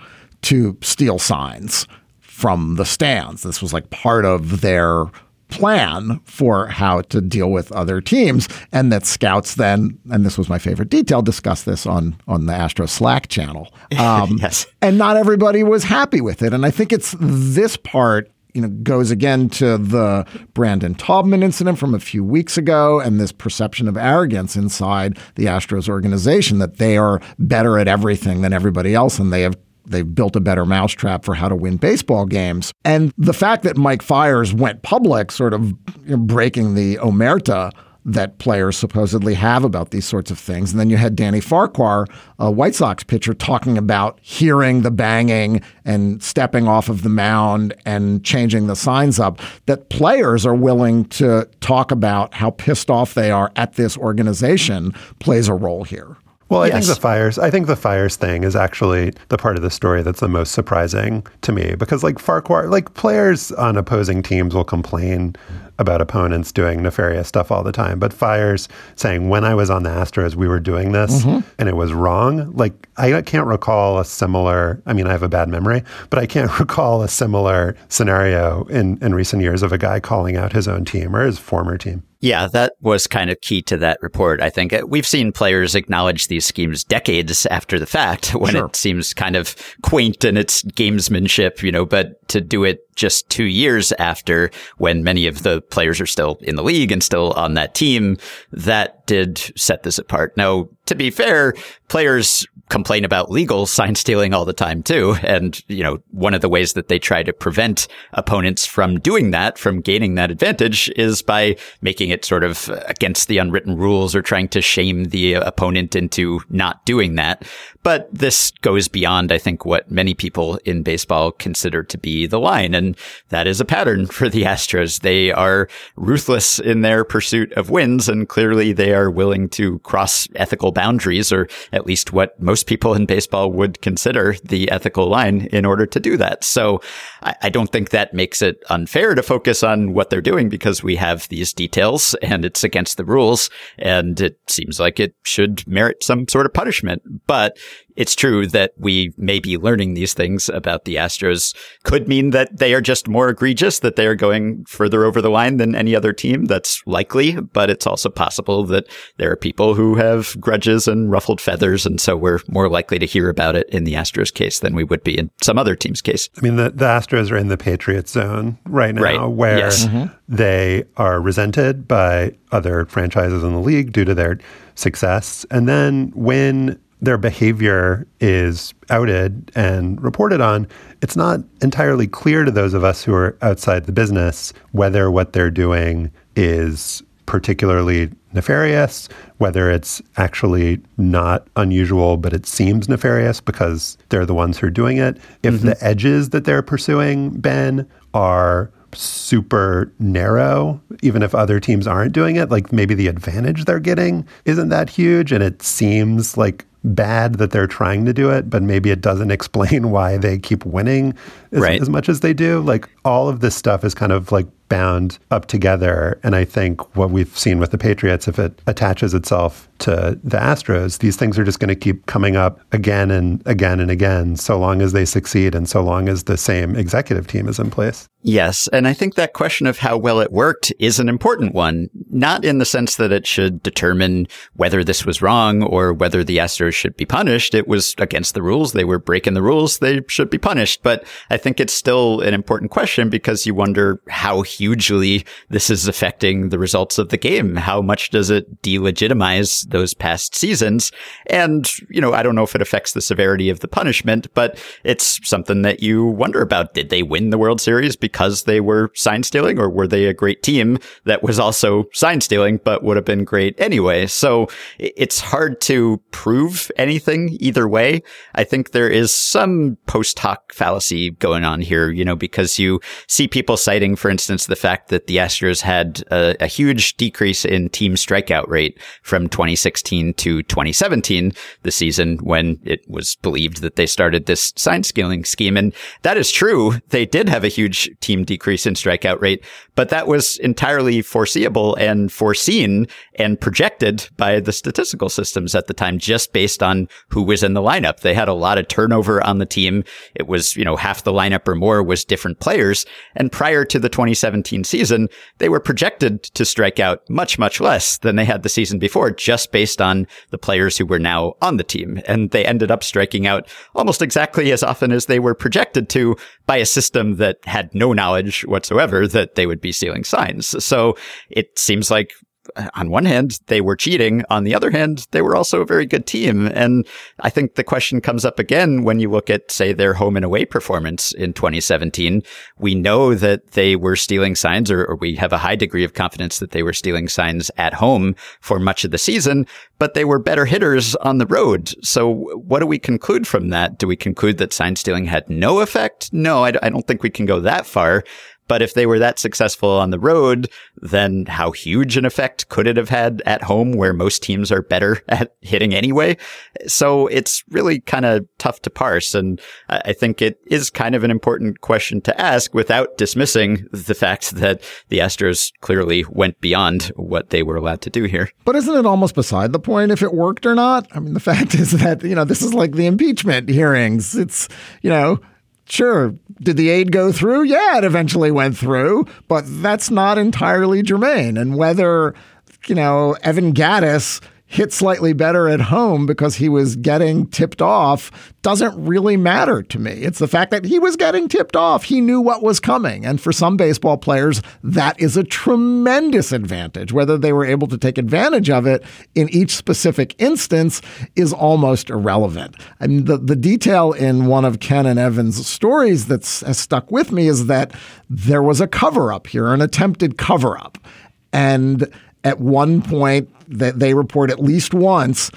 to steal signs from the stands. This was like part of their plan for how to deal with other teams and that scouts then and this was my favorite detail discuss this on on the astro slack channel. Um, yes and not everybody was happy with it. And i think it's this part you know goes again to the brandon taubman incident from a few weeks ago and this perception of arrogance inside the astros organization that they are better at everything than everybody else and they have they've built a better mousetrap for how to win baseball games. And the fact that Mike Fiers went public, sort of breaking the omerta that players supposedly have about these sorts of things. And then you had Danny Farquhar, a White Sox pitcher, talking about hearing the banging and stepping off of the mound and changing the signs up. That players are willing to talk about how pissed off they are at this organization plays a role here. Well, I yes. think the Fiers. I think the Fiers thing is actually the part of the story that's the most surprising to me because like Farquhar, like players on opposing teams will complain about opponents doing nefarious stuff all the time. But Fiers saying, when I was on the Astros, we were doing this mm-hmm. and it was wrong. Like, I can't recall a similar, I mean, I have a bad memory, but I can't recall a similar scenario in, in recent years of a guy calling out his own team or his former team. Yeah, that was kind of key to that report. I think we've seen players acknowledge these schemes decades after the fact when sure. it seems kind of quaint in its gamesmanship, you know, but to do it just two years after when many of the players are still in the league and still on that team, that did set this apart. Now, to be fair, players complain about legal sign stealing all the time too. And, you know, one of the ways that they try to prevent opponents from doing that, from gaining that advantage is by making it sort of against the unwritten rules or trying to shame the opponent into not doing that. But this goes beyond, I think, what many people in baseball consider to be the line. And that is a pattern for the Astros. They are ruthless in their pursuit of wins. And clearly they are willing to cross ethical boundaries, or at least what most people in baseball would consider the ethical line in order to do that. So I, I don't think that makes it unfair to focus on what they're doing because we have these details and it's against the rules. And it seems like it should merit some sort of punishment. But it's true that we may be learning these things about the Astros could mean that they are just more egregious, that they are going further over the line than any other team. That's likely, but it's also possible that there are people who have grudges and ruffled feathers. And so we're more likely to hear about it in the Astros case than we would be in some other team's case. I mean, the, the Astros are in the Patriots zone right now right. where yes. mm-hmm. they are resented by other franchises in the league due to their success. And then when their behavior is outed and reported on, it's not entirely clear to those of us who are outside the business whether what they're doing is particularly nefarious, whether it's actually not unusual, but it seems nefarious because they're the ones who are doing it. If mm-hmm. the edges that they're pursuing, Ben, are super narrow, even if other teams aren't doing it, like maybe the advantage they're getting isn't that huge. And it seems like bad that they're trying to do it, but maybe it doesn't explain why they keep winning as, right. as much as they do. Like all of this stuff is kind of like bound up together. And I think what we've seen with the Patriots, if it attaches itself to the Astros, these things are just going to keep coming up again and again and again, so long as they succeed and so long as the same executive team is in place. Yes. And I think that question of how well it worked is an important one, not in the sense that it should determine whether this was wrong or whether the Astros should be punished. It was against the rules. They were breaking the rules. They should be punished. But I think it's still an important question because you wonder how hugely this is affecting the results of the game. How much does it delegitimize those past seasons? And, you know, I don't know if it affects the severity of the punishment, but it's something that you wonder about. Did they win the World Series because they were sign stealing or were they a great team that was also sign stealing, but would have been great anyway? So it's hard to prove anything either way. I think there is some post hoc fallacy going on here, you know, because you see people citing, for instance, the fact that the Astros had a, a huge decrease in team strikeout rate from 2016 to 2017, the season when it was believed that they started this sign stealing scheme. And that is true. They did have a huge team decrease in strikeout rate, but that was entirely foreseeable and foreseen and projected by the statistical systems at the time, just based based on who was in the lineup. They had a lot of turnover on the team. It was, you know, half the lineup or more was different players. And prior to the 2017 season, they were projected to strike out much, much less than they had the season before, just based on the players who were now on the team. And they ended up striking out almost exactly as often as they were projected to by a system that had no knowledge whatsoever that they would be stealing signs. So it seems like on one hand, they were cheating. On the other hand, they were also a very good team. And I think the question comes up again when you look at, say, their home and away performance in 2017. We know that they were stealing signs, or, or, we have a high degree of confidence that they were stealing signs at home for much of the season, but they were better hitters on the road. So what do we conclude from that? Do we conclude that sign stealing had no effect? No, I, I don't think we can go that far. But if they were that successful on the road, then how huge an effect could it have had at home where most teams are better at hitting anyway? So it's really kind of tough to parse. And I think it is kind of an important question to ask without dismissing the fact that the Astros clearly went beyond what they were allowed to do here. But isn't it almost beside the point if it worked or not? I mean, the fact is that, you know, this is like the impeachment hearings. It's, you know, Sure. Did the aid go through? Yeah, it eventually went through, but that's not entirely germane. And whether, you know, Evan Gattis hit slightly better at home because he was getting tipped off doesn't really matter to me. It's the fact that he was getting tipped off. He knew what was coming. And for some baseball players, that is a tremendous advantage. Whether they were able to take advantage of it in each specific instance is almost irrelevant. And the, the detail in one of Ken and Evan's stories that has stuck with me is that there was a cover up here, an attempted cover up. And at one point that they report at least once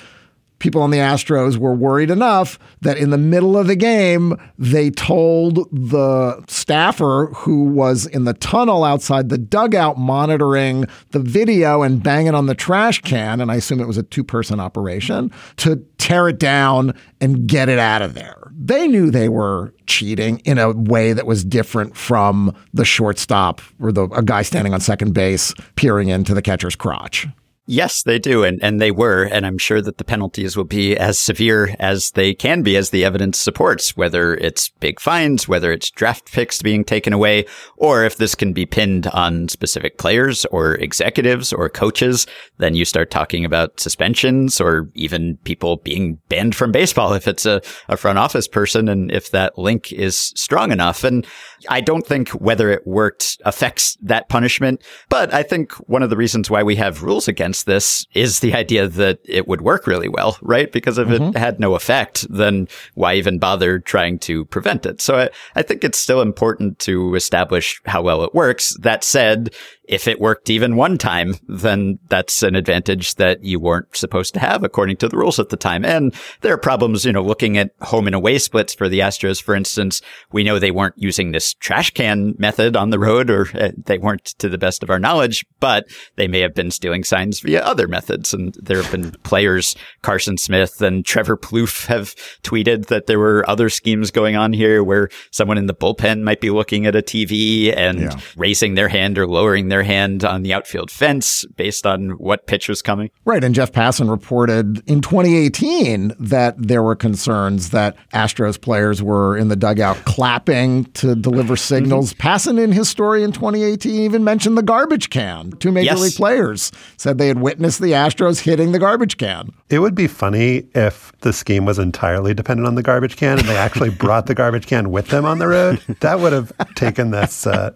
people on the Astros were worried enough that in the middle of the game, they told the staffer who was in the tunnel outside the dugout monitoring the video and banging on the trash can, and I assume it was a two person operation, to tear it down and get it out of there. They knew they were cheating in a way that was different from the shortstop or the a guy standing on second base peering into the catcher's crotch. Yes, they do. And, and they were. And I'm sure that the penalties will be as severe as they can be as the evidence supports, whether it's big fines, whether it's draft picks being taken away, or if this can be pinned on specific players or executives or coaches, then you start talking about suspensions or even people being banned from baseball if it's a, a front office person and if that link is strong enough. And I don't think whether it worked affects that punishment, but I think one of the reasons why we have rules against this is the idea that it would work really well, right? Because if mm-hmm. it had no effect, then why even bother trying to prevent it? So I, I think it's still important to establish how well it works. That said, if it worked even one time, then that's an advantage that you weren't supposed to have according to the rules at the time. And there are problems, you know, looking at home and away splits for the Astros, for instance. We know they weren't using this trash can method on the road or uh, they weren't to the best of our knowledge, but they may have been stealing signs via other methods. And there have been players, Carson Smith and Trevor Plouffe have tweeted that there were other schemes going on here where someone in the bullpen might be looking at a TV and yeah. raising their hand or lowering their their hand on the outfield fence based on what pitch was coming. Right. And Jeff Passan reported in 2018 that there were concerns that Astros players were in the dugout clapping to deliver signals. mm-hmm. Passan, in his story in 2018, even mentioned the garbage can. Two major yes. league players said they had witnessed the Astros hitting the garbage can. It would be funny if the scheme was entirely dependent on the garbage can and they actually brought the garbage can with them on the road. That would have taken this uh,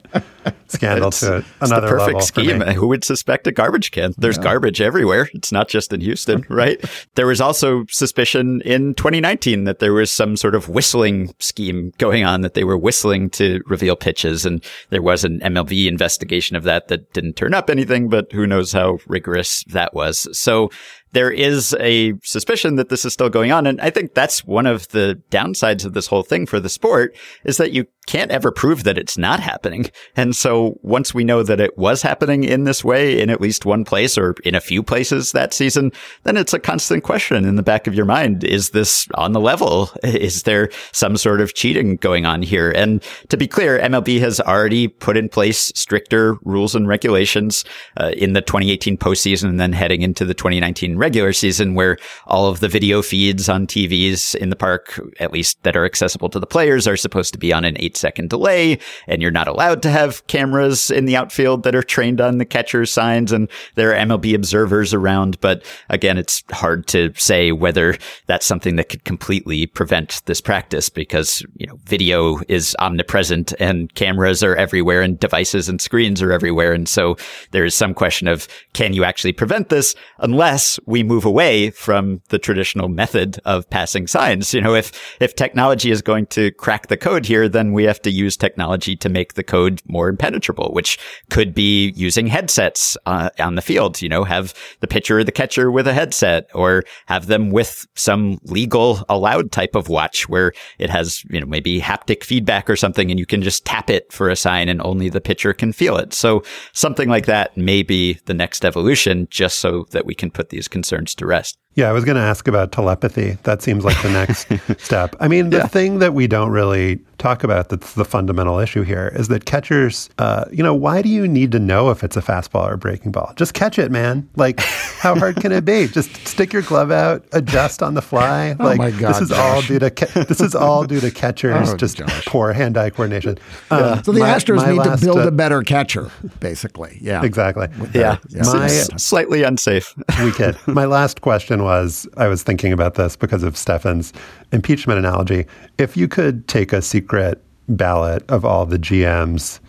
scandal it's, to another perfect scheme. Who would suspect a garbage can? There's yeah. garbage everywhere. It's not just in Houston, right? there was also suspicion in 2019 that there was some sort of whistling scheme going on, that they were whistling to reveal pitches. And there was an MLB investigation of that that didn't turn up anything, but who knows how rigorous that was. So there is a suspicion that this is still going on. And I think that's one of the downsides of this whole thing for the sport is that you can't ever prove that it's not happening. And so once we know that it was happening in this way in at least one place or in a few places that season, then it's a constant question in the back of your mind. Is this on the level? Is there some sort of cheating going on here? And to be clear, MLB has already put in place stricter rules and regulations uh, in the 2018 postseason and then heading into the 2019 regular season where all of the video feeds on TVs in the park, at least that are accessible to the players, are supposed to be on an eight eight second delay, and you're not allowed to have cameras in the outfield that are trained on the catcher signs, and there are MLB observers around. But again, it's hard to say whether that's something that could completely prevent this practice because, you know, video is omnipresent and cameras are everywhere and devices and screens are everywhere. And so there is some question of can you actually prevent this unless we move away from the traditional method of passing signs? You know, if, if technology is going to crack the code here, then we we have to use technology to make the code more impenetrable, which could be using headsets uh, on the field. You know, have the pitcher or the catcher with a headset, or have them with some legal allowed type of watch where it has you know maybe haptic feedback or something, and you can just tap it for a sign, and only the pitcher can feel it. So something like that may be the next evolution, just so that we can put these concerns to rest. Yeah, I was going to ask about telepathy. That seems like the next step. I mean, the yeah. thing that we don't really talk about that's the fundamental issue here is that catchers, uh, you know, why do you need to know if it's a fastball or a breaking ball? Just catch it, man. Like, how hard can it be? Just stick your glove out, adjust on the fly. Oh like, my God, this is Josh. all due to ca- this is all due to catchers oh, just Josh. poor hand-eye coordination. Um, so the my, Astros my need to build uh, a better catcher, basically. Yeah, exactly. Yeah, yeah. My, slightly unsafe. we kid. My last question was I was thinking about this because of Stefan's impeachment analogy. If you could take a secret ballot of all the GMs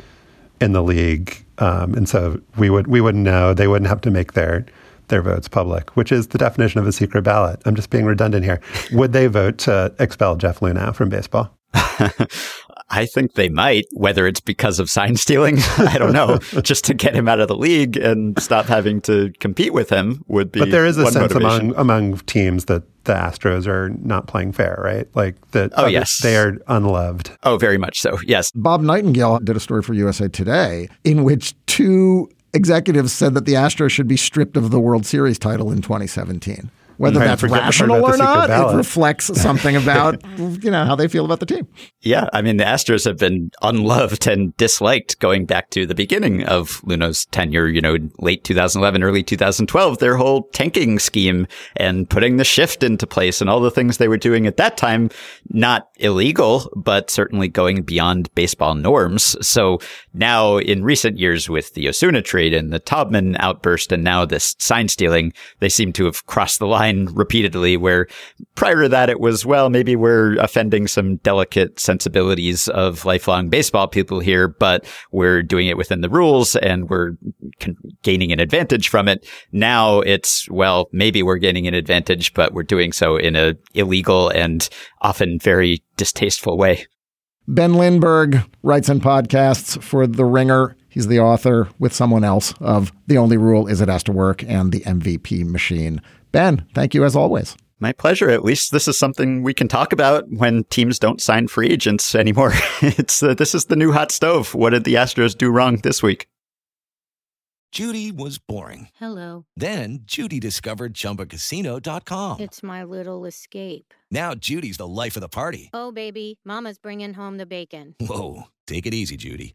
in the league, um, and so we would we wouldn't know. They wouldn't have to make their their votes public, which is the definition of a secret ballot. I'm just being redundant here. Would they vote to expel Jeff Luhnow from baseball? I think they might, whether it's because of sign stealing, I don't know, just to get him out of the league and stop having to compete with him would be. But there is a sense motivation. among among teams that the Astros are not playing fair, right? Like that. Oh yes, they are unloved. Oh, very much so. Yes. Bob Nightingale did a story for USA Today in which two executives said that the Astros should be stripped of the World Series title in 2017. Whether that's rational or not, it reflects something about you know how they feel about the team. Yeah, I mean the Astros have been unloved and disliked going back to the beginning of Luhnow's tenure. You know, late 2011, early 2012, their whole tanking scheme and putting the shift into place and all the things they were doing at that time, not illegal, but certainly going beyond baseball norms. So now, in recent years, with the Osuna trade and the Taubman outburst, and now this sign stealing, they seem to have crossed the line line repeatedly where prior to that it was, well, maybe we're offending some delicate sensibilities of lifelong baseball people here, but we're doing it within the rules and we're gaining an advantage from it. Now it's, well, maybe we're gaining an advantage, but we're doing so in a illegal and often very distasteful way. Ben Lindbergh writes and podcasts for The Ringer. He's the author with someone else of The Only Rule Is It Has to Work and The MVP Machine. Ben, thank you as always. My pleasure. At least this is something we can talk about when teams don't sign free agents anymore. it's uh, this is the new hot stove. What did the Astros do wrong this week? Judy was boring. Hello. Then Judy discovered ChumbaCasino.com. It's my little escape. Now Judy's the life of the party. Oh baby, Mama's bringing home the bacon. Whoa, take it easy, Judy.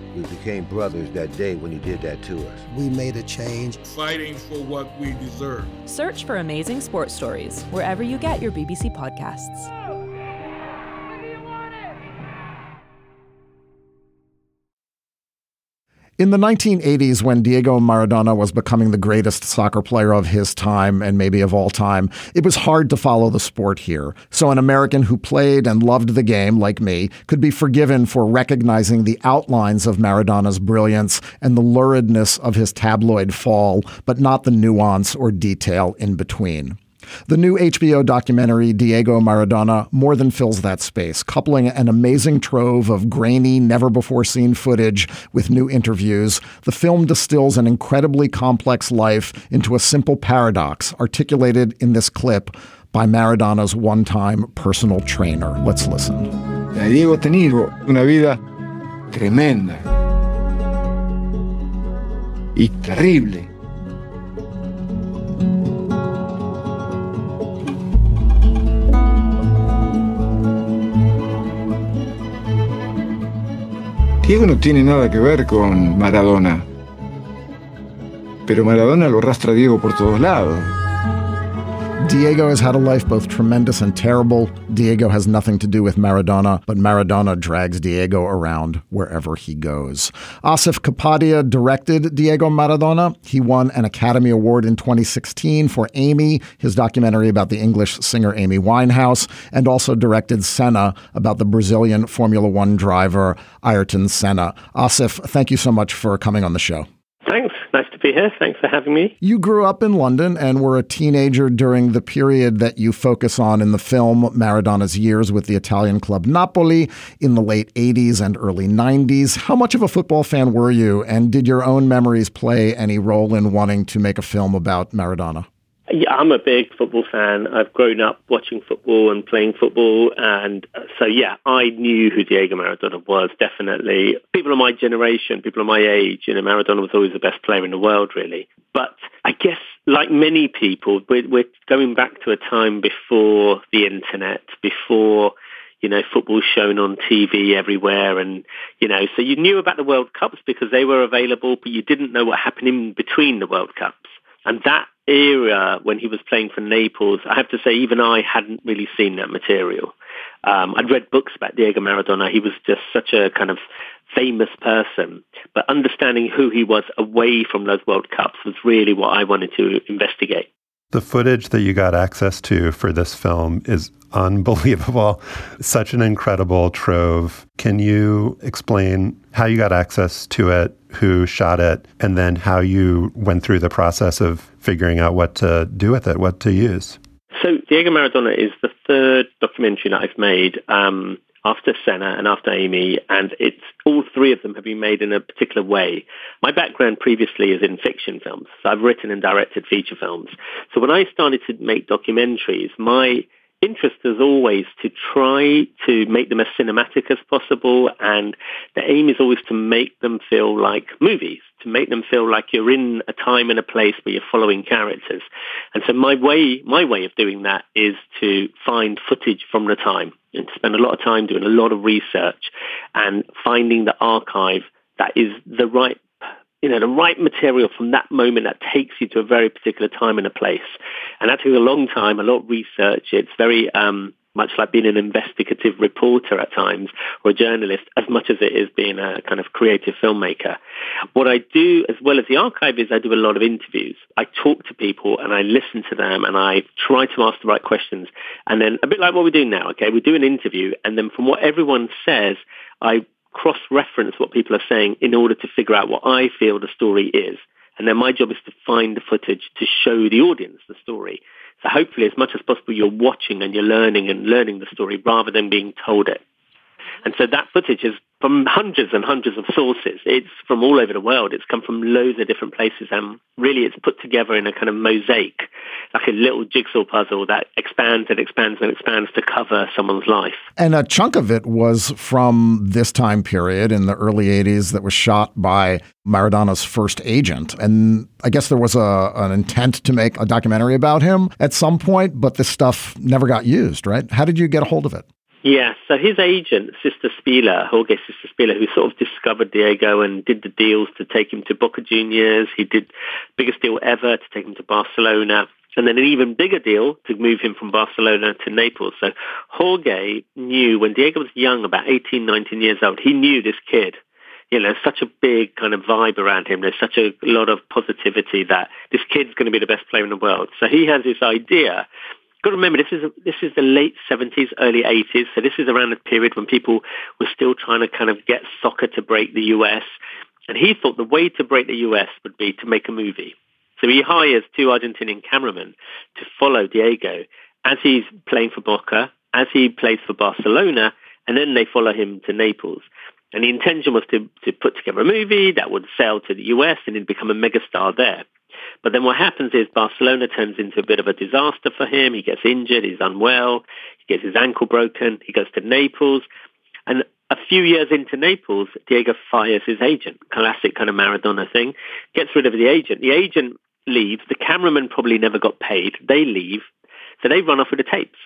We became brothers that day when he did that to us. We made a change. Fighting for what we deserve. Search for Amazing Sports Stories wherever you get your BBC podcasts. In the 1980s, when Diego Maradona was becoming the greatest soccer player of his time and maybe of all time, it was hard to follow the sport here. So an American who played and loved the game, like me, could be forgiven for recognizing the outlines of Maradona's brilliance and the luridness of his tabloid fall, but not the nuance or detail in between. The new HBO documentary, Diego Maradona, more than fills that space, coupling an amazing trove of grainy, never before seen footage with new interviews. The film distills an incredibly complex life into a simple paradox articulated in this clip by Maradona's one time personal trainer. Let's listen. Diego tenido una vida tremenda y terrible. Diego no tiene nada que ver con Maradona, pero Maradona lo arrastra Diego por todos lados. Diego has had a life both tremendous and terrible. Diego has nothing to do with Maradona, but Maradona drags Diego around wherever he goes. Asif Kapadia directed Diego Maradona. He won an Academy Award in 2016 for Amy, his documentary about the English singer Amy Winehouse, and also directed Senna about the Brazilian Formula One driver Ayrton Senna. Asif, thank you so much for coming on the show. Be here. Thanks for having me. You grew up in London and were a teenager during the period that you focus on in the film Maradona's years with the Italian club Napoli in the late 80s and early 90s. How much of a football fan were you, and did your own memories play any role in wanting to make a film about Maradona? Yeah, I'm a big football fan. I've grown up watching football and playing football, and uh, so yeah, I knew who Diego Maradona was. Definitely, people of my generation, people of my age, you know, Maradona was always the best player in the world, really. But I guess, like many people, we're, we're going back to a time before the internet, before you know, football shown on TV everywhere. And, you know, so you knew about the World Cups because they were available, but you didn't know what happened in between the World Cups. And that era when he was playing for Naples, I have to say even I hadn't really seen that material. Um, I'd read books about Diego Maradona. He was just such a kind of famous person, but understanding who he was away from those World Cups was really what I wanted to investigate. The footage that you got access to for this film is unbelievable. Such an incredible trove. Can you explain how you got access to it, who shot it, and then how you went through the process of figuring out what to do with it, what to use? So Diego Maradona is the third documentary that I've made. Um, after Senna and after Amy, and it's all three of them have been made in a particular way. My background previously is in fiction films. So I've written and directed feature films. So when I started to make documentaries, my interest is always to try to make them as cinematic as possible and the aim is always to make them feel like movies to make them feel like you're in a time and a place where you're following characters. And so my way my way of doing that is to find footage from the time and spend a lot of time doing a lot of research and finding the archive that is the right you know, the right material from that moment that takes you to a very particular time and a place. And that takes a long time, a lot of research. It's very um, much like being an investigative reporter at times or a journalist as much as it is being a kind of creative filmmaker. What I do as well as the archive is I do a lot of interviews. I talk to people and I listen to them and I try to ask the right questions. And then a bit like what we're doing now, okay, we do an interview and then from what everyone says, I cross-reference what people are saying in order to figure out what I feel the story is. And then my job is to find the footage to show the audience the story. So hopefully as much as possible you're watching and you're learning and learning the story rather than being told it. And so that footage is from hundreds and hundreds of sources. It's from all over the world. It's come from loads of different places. And really it's put together in a kind of mosaic, like a little jigsaw puzzle that expands and expands and expands to cover someone's life. And a chunk of it was from this time period in the early 80s that was shot by Maradona's first agent. And I guess there was a, an intent to make a documentary about him at some point, but this stuff never got used, right? How did you get a hold of it? Yeah, so his agent, Sister Spieler, Jorge Cyterszpiler, who sort of discovered Diego and did the deals to take him to Boca Juniors. He did biggest deal ever to take him to Barcelona. And then an even bigger deal to move him from Barcelona to Naples. So Jorge knew when Diego was young, about 18, 19 years old, he knew this kid. You know, such a big kind of vibe around him. There's such a lot of positivity that this kid's going to be the best player in the world. So he has this idea got to remember this is this is the late 70s, early 80s. So this is around the period when people were still trying to kind of get soccer to break the US. And he thought the way to break the US would be to make a movie. So he hires two Argentinian cameramen to follow Diego as he's playing for Boca, as he plays for Barcelona, and then they follow him to Naples. And the intention was to, to put together a movie that would sell to the US and he'd become a megastar there. But then what happens is Barcelona turns into a bit of a disaster for him. He gets injured, he's unwell, he gets his ankle broken, he goes to Naples. And a few years into Naples, Diego fires his agent. Classic kind of Maradona thing. Gets rid of the agent. The agent leaves. The cameraman probably never got paid. They leave. So they run off with the tapes.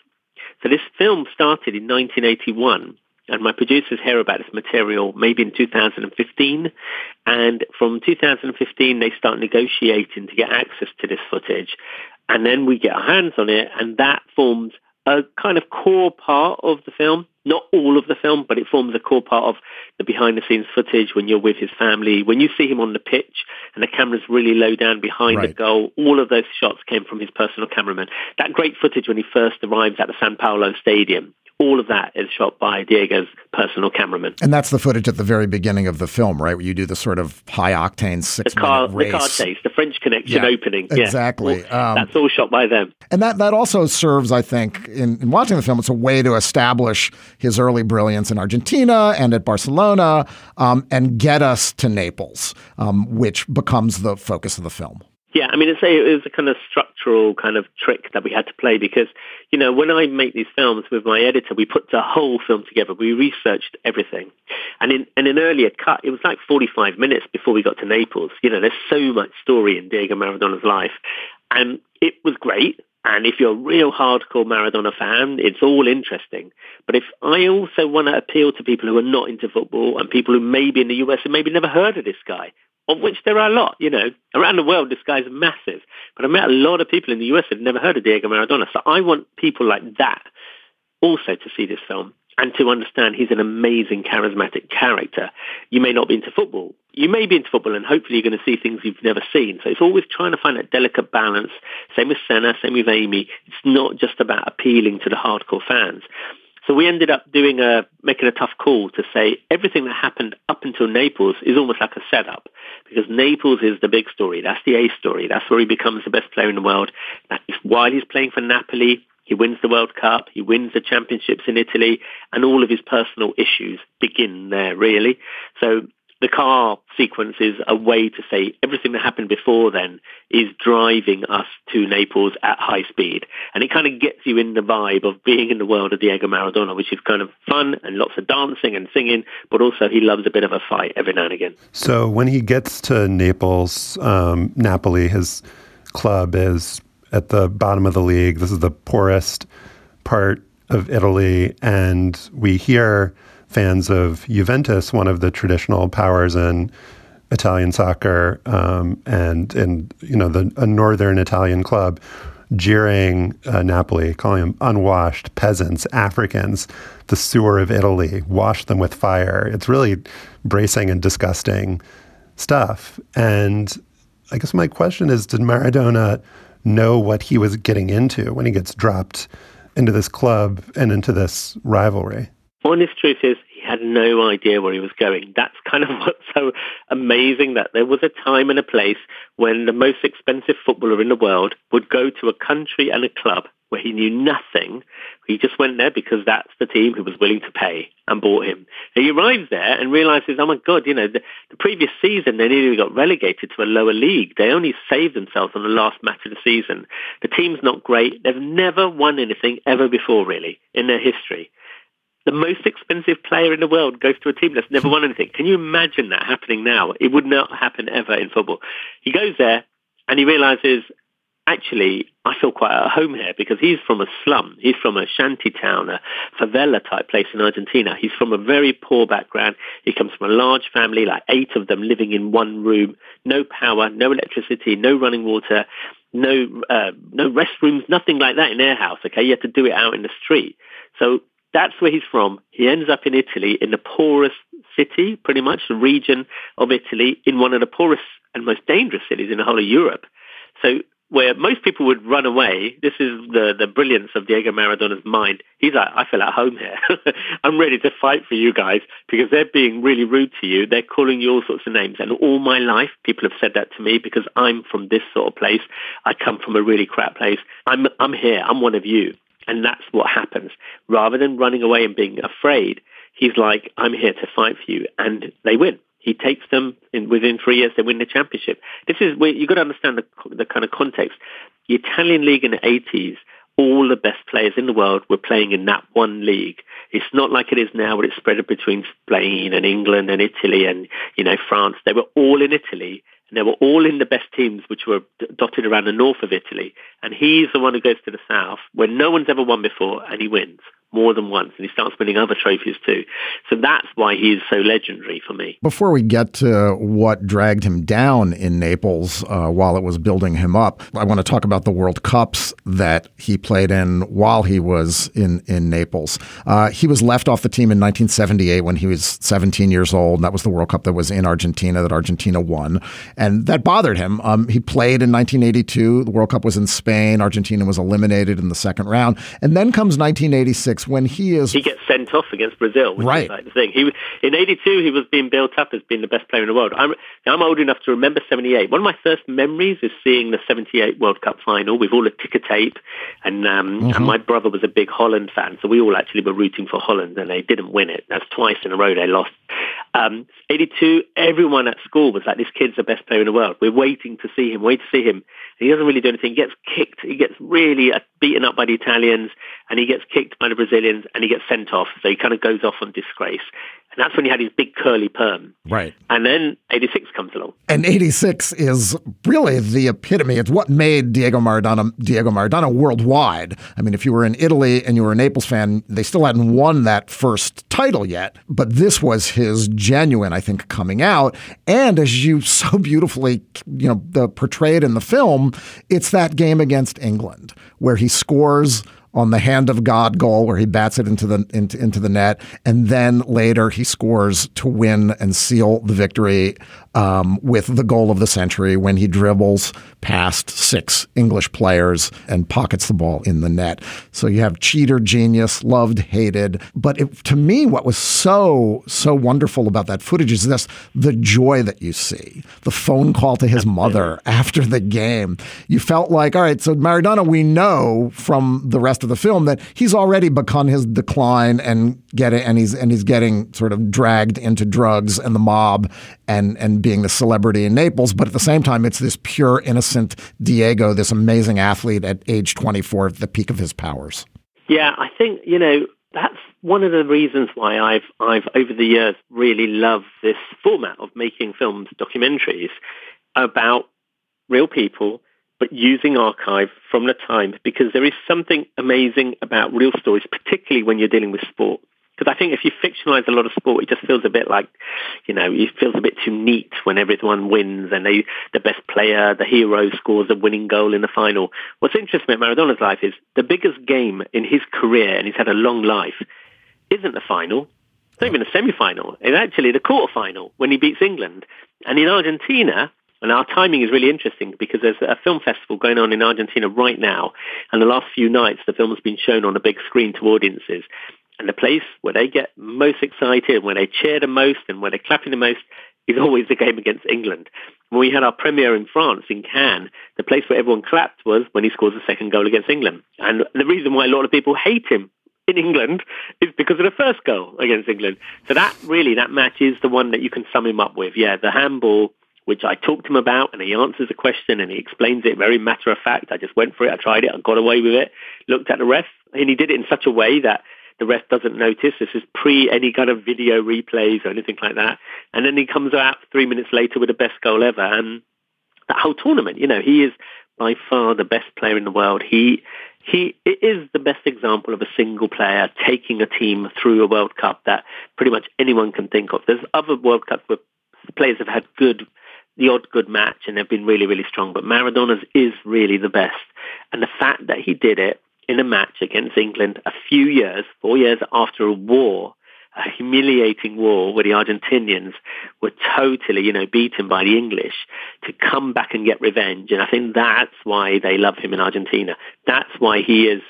So this film started in 1981 and my producers hear about this material maybe in 2015 and from 2015 they start negotiating to get access to this footage and then we get our hands on it and that forms a kind of core part of the film. Not all of the film, but it forms a core part of the behind the scenes footage when you're with his family. When you see him on the pitch and the camera's really low down behind Right. the goal, all of those shots came from his personal cameraman. That great footage when he first arrives at the San Paolo Stadium, all of that is shot by Diego's personal cameraman. And that's the footage at the very beginning of the film, right? Where you do the sort of high octane The six car, minute the car race. chase, the French Connection Yeah, opening. Yeah. exactly. Um, That's all shot by them. And that, that also serves, I think, in, in watching the film, it's a way to establish his early brilliance in Argentina and at Barcelona um, and get us to Naples, um, which becomes the focus of the film. Yeah, I mean, it's a, it was a kind of structural kind of trick that we had to play because, you know, when I make these films with my editor, we put the whole film together. We researched everything. And in, in an earlier cut, it was like 45 minutes before we got to Naples. You know, there's so much story in Diego Maradona's life. And it was great. And if you're a real hardcore Maradona fan, it's all interesting. But if I also want to appeal to people who are not into football and people who maybe in the US have maybe never heard of this guy, of which there are a lot, you know, around the world, this guy's massive. But I met a lot of people in the US who've never heard of Diego Maradona. So I want people like that also to see this film and to understand he's an amazing, charismatic character. You may not be into football. You may be into football and hopefully you're going to see things you've never seen. So it's always trying to find that delicate balance. Same with Senna, same with Amy. It's not just about appealing to the hardcore fans. So we ended up doing a, making a tough call to say everything that happened up until Naples is almost like a setup because Naples is the big story. That's the A story. That's where he becomes the best player in the world. That is while he's playing for Napoli, he wins the World Cup, he wins the championships in Italy, and all of his personal issues begin there, really. So the car sequence is a way to say everything that happened before then is driving us to Naples at high speed. And it kind of gets you in the vibe of being in the world of Diego Maradona, which is kind of fun and lots of dancing and singing, but also he loves a bit of a fight every now and again. So when he gets to Naples, um, Napoli, his club is at the bottom of the league. This is the poorest part of Italy, and we hear fans of Juventus, one of the traditional powers in Italian soccer, um, and and you know the a northern Italian club, jeering uh, Napoli, calling them unwashed peasants, Africans, the sewer of Italy, wash them with fire. It's really bracing and disgusting stuff. And I guess my question is, did Maradona know what he was getting into when he gets dropped into this club and into this rivalry? Honest truth is he had no idea where he was going. That's kind of what's so amazing that there was a time and a place when the most expensive footballer in the world would go to a country and a club where he knew nothing. He just went there because that's the team who was willing to pay and bought him. He arrives there and realizes, oh my God, you know, the, the previous season they nearly got relegated to a lower league. They only saved themselves on the last match of the season. The team's not great. They've never won anything ever before, really, in their history the most expensive player in the world goes to a team that's never won anything. Can you imagine that happening now? It would not happen ever in football. He goes there and he realizes, actually, I feel quite at home here because he's from a slum. He's from a shanty town, a favela type place in Argentina. He's from a very poor background. He comes from a large family, like eight of them living in one room, no power, no electricity, no running water, no uh, no restrooms, nothing like that in their house. Okay, you have to do it out in the street. So That's where he's from. He ends up in Italy, in the poorest city, pretty much the region of Italy, in one of the poorest and most dangerous cities in the whole of Europe. So where most people would run away, this is the, the brilliance of Diego Maradona's mind. He's like, I feel at home here. I'm ready to fight for you guys because they're being really rude to you. They're calling you all sorts of names. And all my life, people have said that to me because I'm from this sort of place. I come from a really crap place. I'm, I'm here. I'm one of you. And that's what happens. Rather than running away and being afraid, he's like, I'm here to fight for you. And they win. He takes them in, within three years. They win the championship. This is where you've got to understand the, the kind of context. The Italian league in the 80s, all the best players in the world were playing in that one league. It's not like it is now where it's spread between Spain and England and Italy and, you know, France. They were all in Italy and they were all in the best teams which were dotted around the north of Italy. And he's the one who goes to the south where no one's ever won before and he wins more than once, and he starts winning other trophies too. So that's why he is so legendary for me. Before we get to what dragged him down in Naples uh, while it was building him up, I want to talk about the World Cups that he played in while he was in in Naples. Uh, he was left off the team in 1978 when he was 17 years old. And that was the World Cup that was in Argentina that Argentina won, and that bothered him. Um, he played in 1982. The World Cup was in Spain. Argentina was eliminated in the second round, and then comes 1986 when he is he gets sent off against Brazil, which right. is like the thing. He in '82 he was being built up as being the best player in the world. I'm I'm old enough to remember '78. One of my first memories is seeing the '78 World Cup final with all the ticker tape, and um, Mm-hmm. and my brother was a big Holland fan, so we all actually were rooting for Holland, and they didn't win it. That's twice in a row they lost. Um, 82, everyone at school was like, this kid's the best player in the world. We're waiting to see him, wait to see him. And he doesn't really do anything. He gets kicked. He gets really uh, beaten up by the Italians and he gets kicked by the Brazilians and he gets sent off. So he kind of goes off on disgrace. And that's when he had his big curly perm. Right. And then 86 comes along. And 86 is really the epitome. It's what made Diego Maradona Diego Maradona worldwide. I mean, if you were in Italy and you were a Naples fan, they still hadn't won that first title yet. But this was his genuine, I think, coming out. And as you so beautifully, you know, the, portrayed in the film, it's that game against England where he scores on the hand of God goal where he bats it into the into, into the net, and then later he scores to win and seal the victory um, with the goal of the century when he dribbles past six English players and pockets the ball in the net. So you have cheater genius, loved, hated. But it, to me, what was so so wonderful about that footage is this: the joy that you see, the phone call to his mother after the game. You felt like, all right, so Maradona, we know from the rest of the film that he's already begun his decline and get it, and he's and he's getting sort of dragged into drugs and the mob and and being the celebrity in Naples. But at the same time, it's this pure innocent Diego, this amazing athlete at age 24, at the peak of his powers. Yeah, I think you know that's one of the reasons why I've I've over the years really loved this format of making films, documentaries about real people but using archive from the time because there is something amazing about real stories, particularly when you're dealing with sport. Because I think if you fictionalize a lot of sport, it just feels a bit like, you know, it feels a bit too neat when everyone wins and they, the best player, the hero scores a winning goal in the final. What's interesting about Maradona's life is the biggest game in his career, and he's had a long life, isn't the final. It's not even a semi-final. It's actually the quarter-final when he beats England. And in Argentina, and our timing is really interesting because there's a film festival going on in Argentina right now. And the last few nights, the film has been shown on a big screen to audiences. And the place where they get most excited, and where they cheer the most and where they're clapping the most is always the game against England. When we had our premiere in France, in Cannes, the place where everyone clapped was when he scores the second goal against England. And the reason why a lot of people hate him in England is because of the first goal against England. So that really, that match is the one that you can sum him up with. Yeah, the handball which I talked to him about, and he answers the question and he explains it very matter of fact. I just went for it, I tried it, I got away with it, looked at the ref, and he did it in such a way that the ref doesn't notice. This is pre any kind of video replays or anything like that. And then he comes out three minutes later with the best goal ever. And that whole tournament, you know, he is by far the best player in the world. He he is the best example of a single player taking a team through a World Cup that pretty much anyone can think of. There's other World Cups where players have had good the odd good match and they've been really, really strong. But Maradona's is really the best. And the fact that he did it in a match against England a few years, four years after a war, a humiliating war where the Argentinians were totally, you know, beaten by the English to come back and get revenge. And I think that's why they love him in Argentina. That's why he is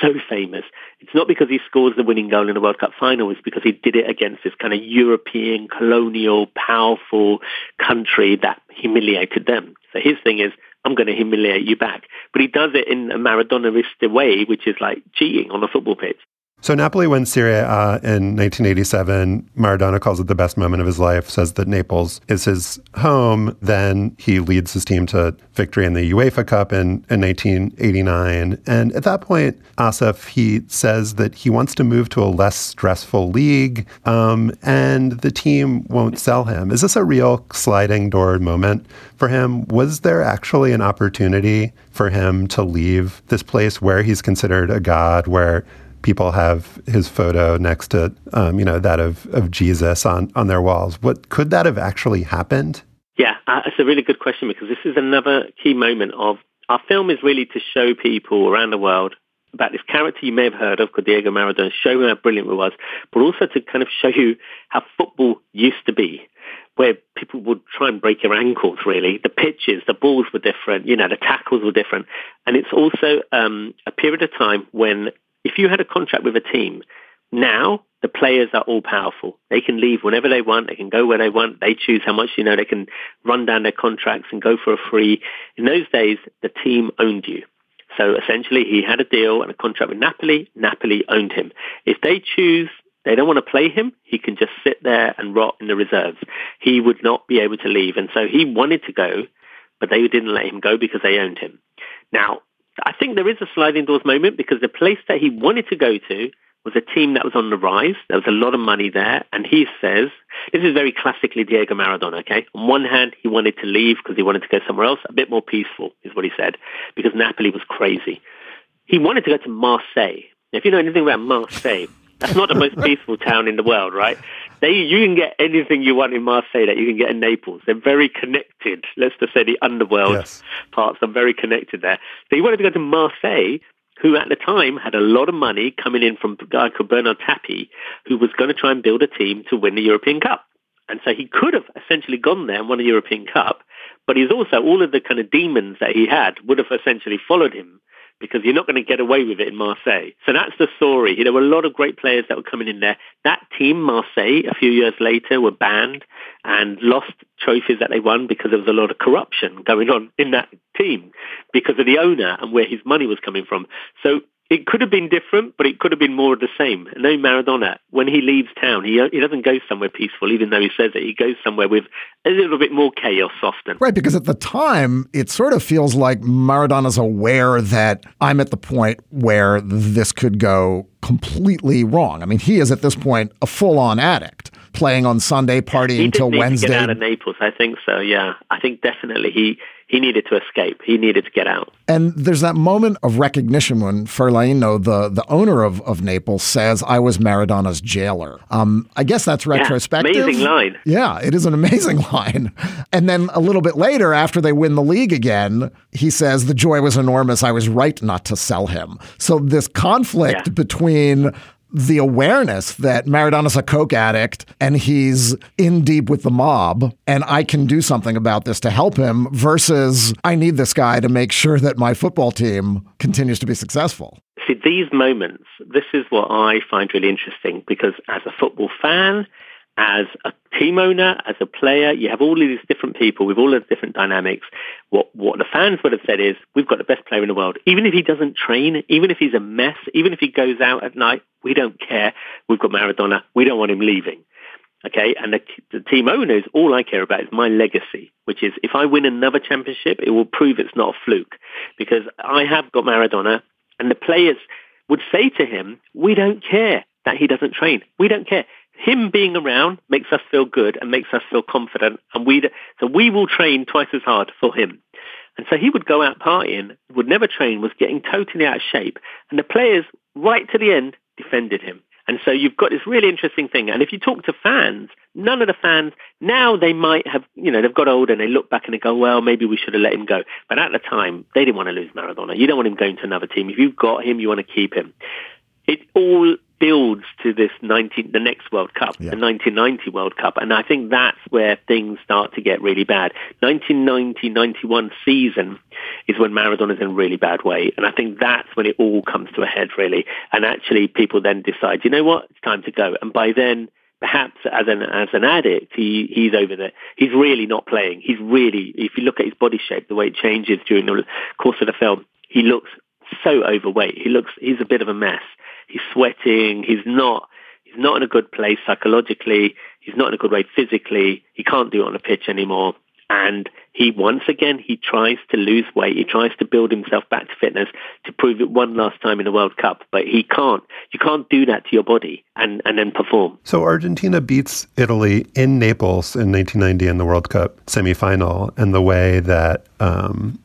so famous. It's not because he scores the winning goal in the World Cup final. It's because he did it against this kind of European, colonial, powerful country that humiliated them. So his thing is, I'm going to humiliate you back. But he does it in a Maradona-istic way, which is like cheating on a football pitch. So Napoli wins Serie A in 1987. Maradona calls it the best moment of his life, says that Naples is his home. Then he leads his team to victory in the UEFA Cup in, in 1989. And at that point, Asif, he says that he wants to move to a less stressful league um, and the team won't sell him. Is this a real sliding door moment for him? Was there actually an opportunity for him to leave this place where he's considered a god, where people have his photo next to, um, you know, that of, of Jesus on, on their walls. What could that have actually happened? Yeah, uh, it's a really good question because this is another key moment of our film is really to show people around the world about this character you may have heard of called Diego Maradona, show him how brilliant it was, but also to kind of show you how football used to be, where people would try and break your ankles, really. The pitches, the balls were different, you know, the tackles were different. And it's also um, a period of time when if you had a contract with a team, now the players are all powerful. They can leave whenever they want. They can go where they want. They choose how much, you know, they can run down their contracts and go for a free. In those days, the team owned you. So essentially, he had a deal and a contract with Napoli. Napoli owned him. If they choose, they don't want to play him, he can just sit there and rot in the reserves. He would not be able to leave. And so he wanted to go, but they didn't let him go because they owned him. Now, I think there is a sliding doors moment because the place that he wanted to go to was a team that was on the rise. There was a lot of money there. And he says, this is very classically Diego Maradona, okay? On one hand, he wanted to leave because he wanted to go somewhere else, a bit more peaceful, is what he said, because Napoli was crazy. He wanted to go to Marseille. Now, if you know anything about Marseille, that's not the most peaceful town in the world, right? They, you can get anything you want in Marseille that you can get in Naples. They're very connected. Let's just say the underworld yes. parts are very connected there. So he wanted to go to Marseille, who at the time had a lot of money coming in from a guy called Bernard Tapie, who was going to try and build a team to win the European Cup. And so he could have essentially gone there and won a European Cup, but he's also, all of the kind of demons that he had would have essentially followed him because you're not going to get away with it in Marseille. So that's the story. There were a lot of great players that were coming in there. That team, Marseille, a few years later were banned and lost trophies that they won because there was a lot of corruption going on in that team because of the owner and where his money was coming from. So it could have been different, but it could have been more of the same. No Maradona, when he leaves town, he, he doesn't go somewhere peaceful, even though he says it. He goes somewhere with a little bit more chaos often. Right, because at the time, it sort of feels like Maradona's aware that I'm at the point where this could go completely wrong. I mean, he is at this point a full on addict playing on Sunday, partying until Wednesday. get out of Naples, I think so. Yeah, I think definitely he he needed to escape. He needed to get out. And there's that moment of recognition when Ferlaino, the the owner of, of Naples, says, "I was Maradona's jailer." Um, I guess that's retrospective. Yeah, amazing line. Yeah, it is an amazing line. And then a little bit later, after they win the league again, he says, "The joy was enormous. I was right not to sell him." So this conflict yeah. between the awareness that Maradona's a coke addict and he's in deep with the mob and I can do something about this to help him versus I need this guy to make sure that my football team continues to be successful. See, these moments, this is what I find really interesting because as a football fan, as a team owner, as a player, you have all these different people with all of the different dynamics. What what the fans would have said is, we've got the best player in the world. Even if he doesn't train, even if he's a mess, even if he goes out at night, we don't care. We've got Maradona. We don't want him leaving. Okay, and the, the team owners, all I care about is my legacy, which is if I win another championship, it will prove it's not a fluke because I have got Maradona, and the players would say to him, "We don't care that he doesn't train. We don't care him being around makes us feel good and makes us feel confident. And we, so we will train twice as hard for him. And so he would go out partying, would never train, was getting totally out of shape. And the players, right to the end, defended him. And so you've got this really interesting thing. And if you talk to fans, none of the fans, now they might have, you know, they've got older and they look back and they go, well, maybe we should have let him go. But at the time, they didn't want to lose Maradona. You don't want him going to another team. If you've got him, you want to keep him. It all builds to this 19, the next World Cup, yeah. the 1990 World Cup. And I think that's where things start to get really bad. 1990-91 season is when Maradona is in a really bad way. And I think that's when it all comes to a head, really. And actually people then decide, you know what, it's time to go. And by then, perhaps as an as an addict, he he's over there. He's really not playing. He's really, if you look at his body shape, the way it changes during the course of the film, he looks so overweight. He looks he's a bit of a mess. He's sweating. He's not. He's not in a good place psychologically. He's not in a good way physically. He can't do it on a pitch anymore. And he once again he tries to lose weight. He tries to build himself back to fitness to prove it one last time in the World Cup. But he can't. You can't do that to your body and, and then perform. So Argentina beats Italy in Naples in 1990 in the World Cup semifinal, and the way that um,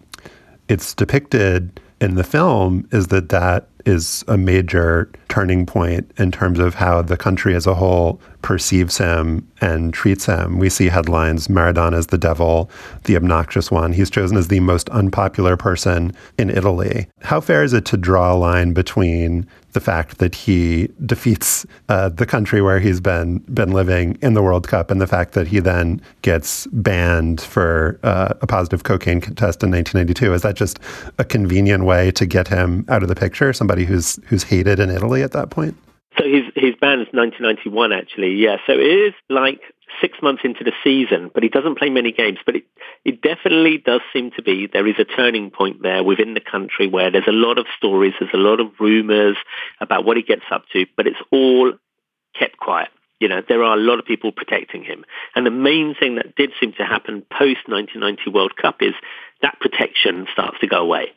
it's depicted in the film is that that is a major turning point in terms of how the country as a whole perceives him and treats him. We see headlines Maradona is the devil, the obnoxious one. He's chosen as the most unpopular person in Italy. How fair is it to draw a line between the fact that he defeats uh, the country where he's been been living in the World Cup, and the fact that he then gets banned for uh, a positive cocaine test in 1992. Is that just a convenient way to get him out of the picture? Somebody who's who's hated in Italy at that point. So his his ban is 1991, actually. Yeah, so it is like six months into the season, but he doesn't play many games. But it, it definitely does seem to be there is a turning point there within the country where there's a lot of stories, there's a lot of rumors about what he gets up to, but it's all kept quiet. You know, there are a lot of people protecting him. And the main thing that did seem to happen post 1990 World Cup is that protection starts to go away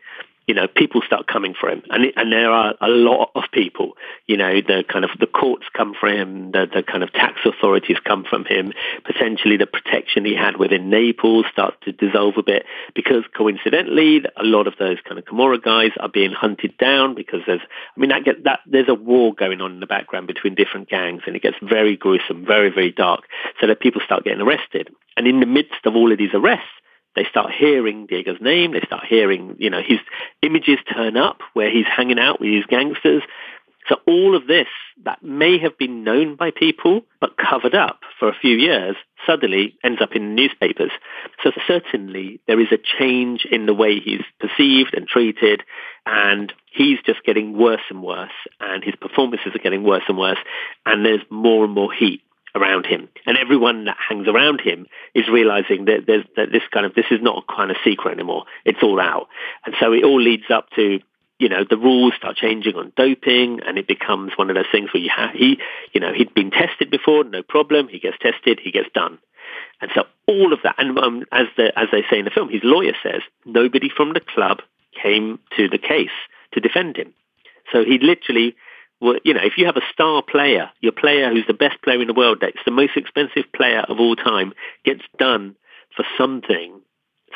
you know, people start coming for him, and and there are a lot of people. You know, the kind of the courts come for him, the the kind of tax authorities come from him. Potentially, the protection he had within Naples starts to dissolve a bit because, coincidentally, a lot of those kind of Camorra guys are being hunted down because there's, I mean, that get that there's a war going on in the background between different gangs, and it gets very gruesome, very very dark. So that people start getting arrested, and in the midst of all of these arrests they start hearing Diego's name. They start hearing, you know, his images turn up where he's hanging out with his gangsters. So all of this that may have been known by people but covered up for a few years suddenly ends up in newspapers. So certainly there is a change in the way he's perceived and treated and he's just getting worse and worse and his performances are getting worse and worse and there's more and more heat around him. And everyone that hangs around him is realizing that that this kind of this is not a kind of secret anymore. It's all out. And so it all leads up to you know, the rules start changing on doping and it becomes one of those things where you have, he, you know, he'd been tested before, no problem. He gets tested, he gets done. And so all of that, and um, as the, as they say in the film, his lawyer says nobody from the club came to the case to defend him. So he literally you know, if you have a star player, your player who's the best player in the world, that's the most expensive player of all time, gets done for something,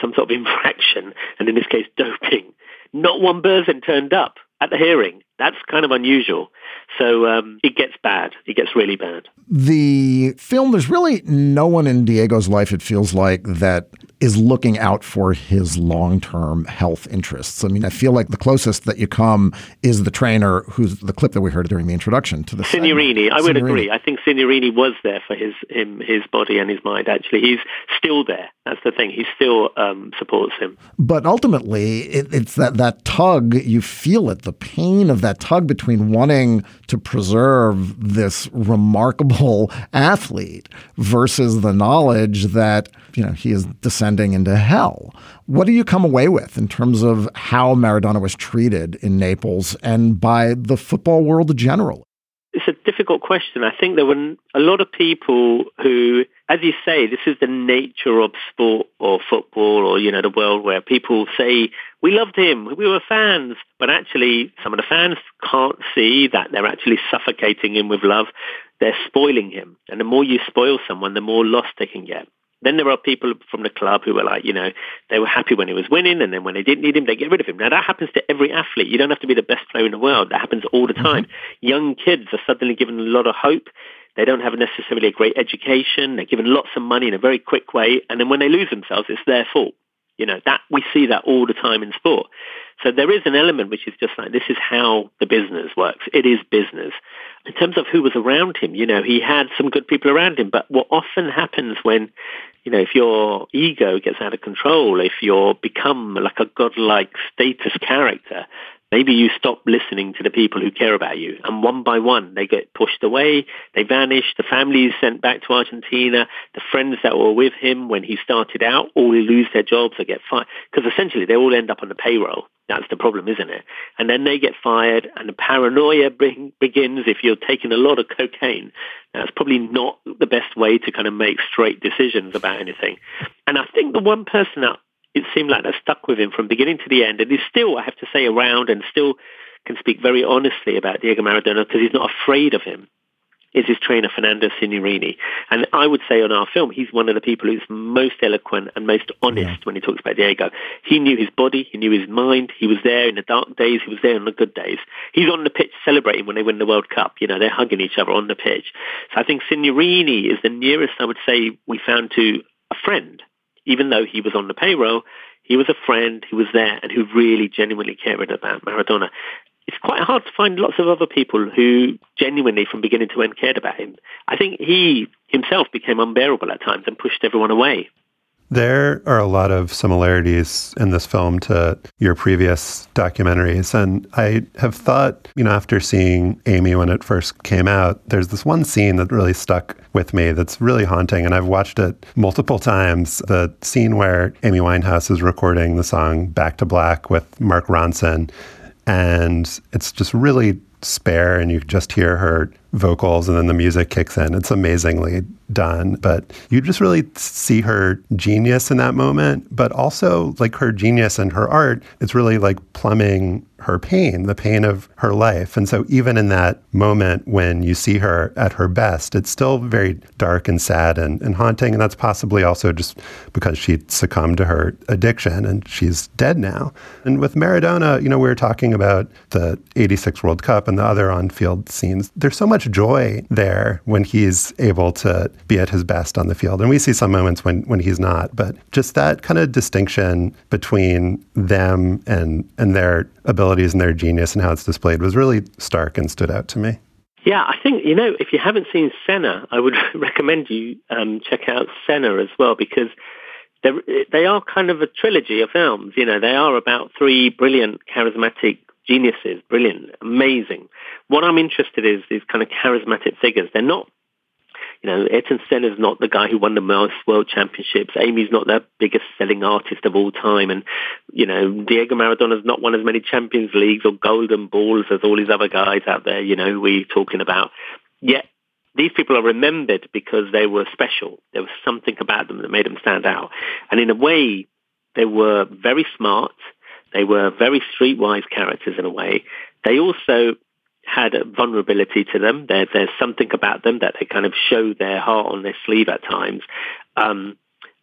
some sort of infraction, and in this case, doping. Not one person turned up at the hearing. That's kind of unusual. So um, it gets bad. It gets really bad. The film, there's really no one in Diego's life, it feels like, that is looking out for his long term health interests. I mean, I feel like the closest that you come is the trainer, who's the clip that we heard during the introduction to the Signorini. I would agree. I think Signorini was there for his him, his body and his mind. Actually, he's still there. That's the thing. He still um, supports him. But ultimately, it, it's that that tug. You feel it, the pain of that tug between wanting to preserve this remarkable athlete versus the knowledge that you know he is descending into hell. What do you come away with in terms of how Maradona was treated in Naples and by the football world generally? It's a difficult question. I think there were a lot of people who, as you say, this is the nature of sport or football or, you know, the world where people say, we loved him, we were fans. But actually, some of the fans can't see that they're actually suffocating him with love. They're spoiling him. And the more you spoil someone, the more lost they can get Then there are people from the club who were like, you know, they were happy when he was winning, and then when they didn't need him, they get rid of him. Now that happens to every athlete. You don't have to be the best player in the world. That happens all the time. Mm-hmm. Young kids are suddenly given a lot of hope. They don't have necessarily a great education. They're given lots of money in a very quick way, and then when they lose themselves, it's their fault. You know that we see that all the time in sport. So there is an element which is just like this is how the business works. It is business. In terms of who was around him, you know, he had some good people around him. But what often happens when, you know, if your ego gets out of control, if you become like a godlike status character, maybe you stop listening to the people who care about you. And one by one, they get pushed away, they vanish, the family is sent back to Argentina, the friends that were with him when he started out all lose their jobs or get fired. Because essentially they all end up on the payroll. That's the problem, isn't it? And then they get fired and the paranoia bring, begins if you're taking a lot of cocaine. That's probably not the best way to kind of make straight decisions about anything. And I think the one person that it seemed like that stuck with him from beginning to the end. And he's still, I have to say, around and still can speak very honestly about Diego Maradona because he's not afraid of him is his trainer Fernando Signorini. And I would say on our film, he's one of the people who's most eloquent and most honest yeah. when he talks about Diego. He knew his body, he knew his mind, he was there in the dark days, he was there in the good days. He's on the pitch celebrating when they win the World Cup. You know, they're hugging each other on the pitch. So I think Signorini is the nearest I would say we found to a friend even though he was on the payroll, he was a friend who was there and who really genuinely cared about Maradona. It's quite hard to find lots of other people who genuinely, from beginning to end, cared about him. I think he himself became unbearable at times and pushed everyone away. There are a lot of similarities in this film to your previous documentaries. And I have thought, you know, after seeing Amy when it first came out, there's this one scene that really stuck with me that's really haunting. And I've watched it multiple times. The scene where Amy Winehouse is recording the song Back to Black with Mark Ronson. And it's just really spare, and you just hear her vocals and then the music kicks in. It's amazingly done, but you just really see her genius in that moment, but also like her genius and her art, it's really like plumbing her pain, the pain of her life. And so even in that moment when you see her at her best, it's still very dark and sad and, and haunting. And that's possibly also just because she succumbed to her addiction and she's dead now. And with Maradona, you know, we were talking about the 86 World Cup and the other on-field scenes. There's so much joy there when he's able to be at his best on the field. And we see some moments when, when he's not, but just that kind of distinction between them and, and their and their genius and how it's displayed was really stark and stood out to me. Yeah, I think, you know, if you haven't seen Senna, I would recommend you um, check out Senna as well because they are kind of a trilogy of films. You know, they are about three brilliant, charismatic geniuses, brilliant, amazing. What I'm interested in is these kind of charismatic figures. They're not, you know, Ayrton Senna's not the guy who won the most world championships. Amy's not the biggest selling artist of all time. And, you know, Diego Maradona's not won as many Champions Leagues or Golden Balls as all these other guys out there, you know, we're talking about. Yet these people are remembered because they were special. There was something about them that made them stand out. And in a way, they were very smart. They were very streetwise characters in a way. They also had a vulnerability to them. There, there's something about them that they kind of show their heart on their sleeve at times. Um,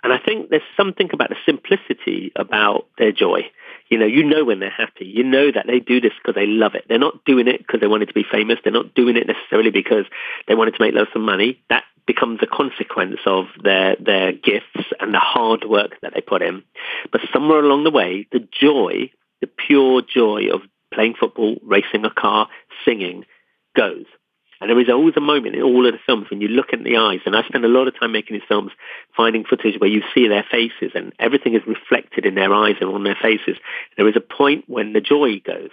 and I think there's something about the simplicity about their joy. You know, you know when they're happy. You know that they do this because they love it. They're not doing it because they wanted to be famous. They're not doing it necessarily because they wanted to make lots of money. That becomes a consequence of their their gifts and the hard work that they put in. But somewhere along the way, the joy, the pure joy of playing football, racing a car, singing, goes. And there is always a moment in all of the films when you look in the eyes, and I spend a lot of time making these films, finding footage where you see their faces and everything is reflected in their eyes and on their faces. There is a point when the joy goes,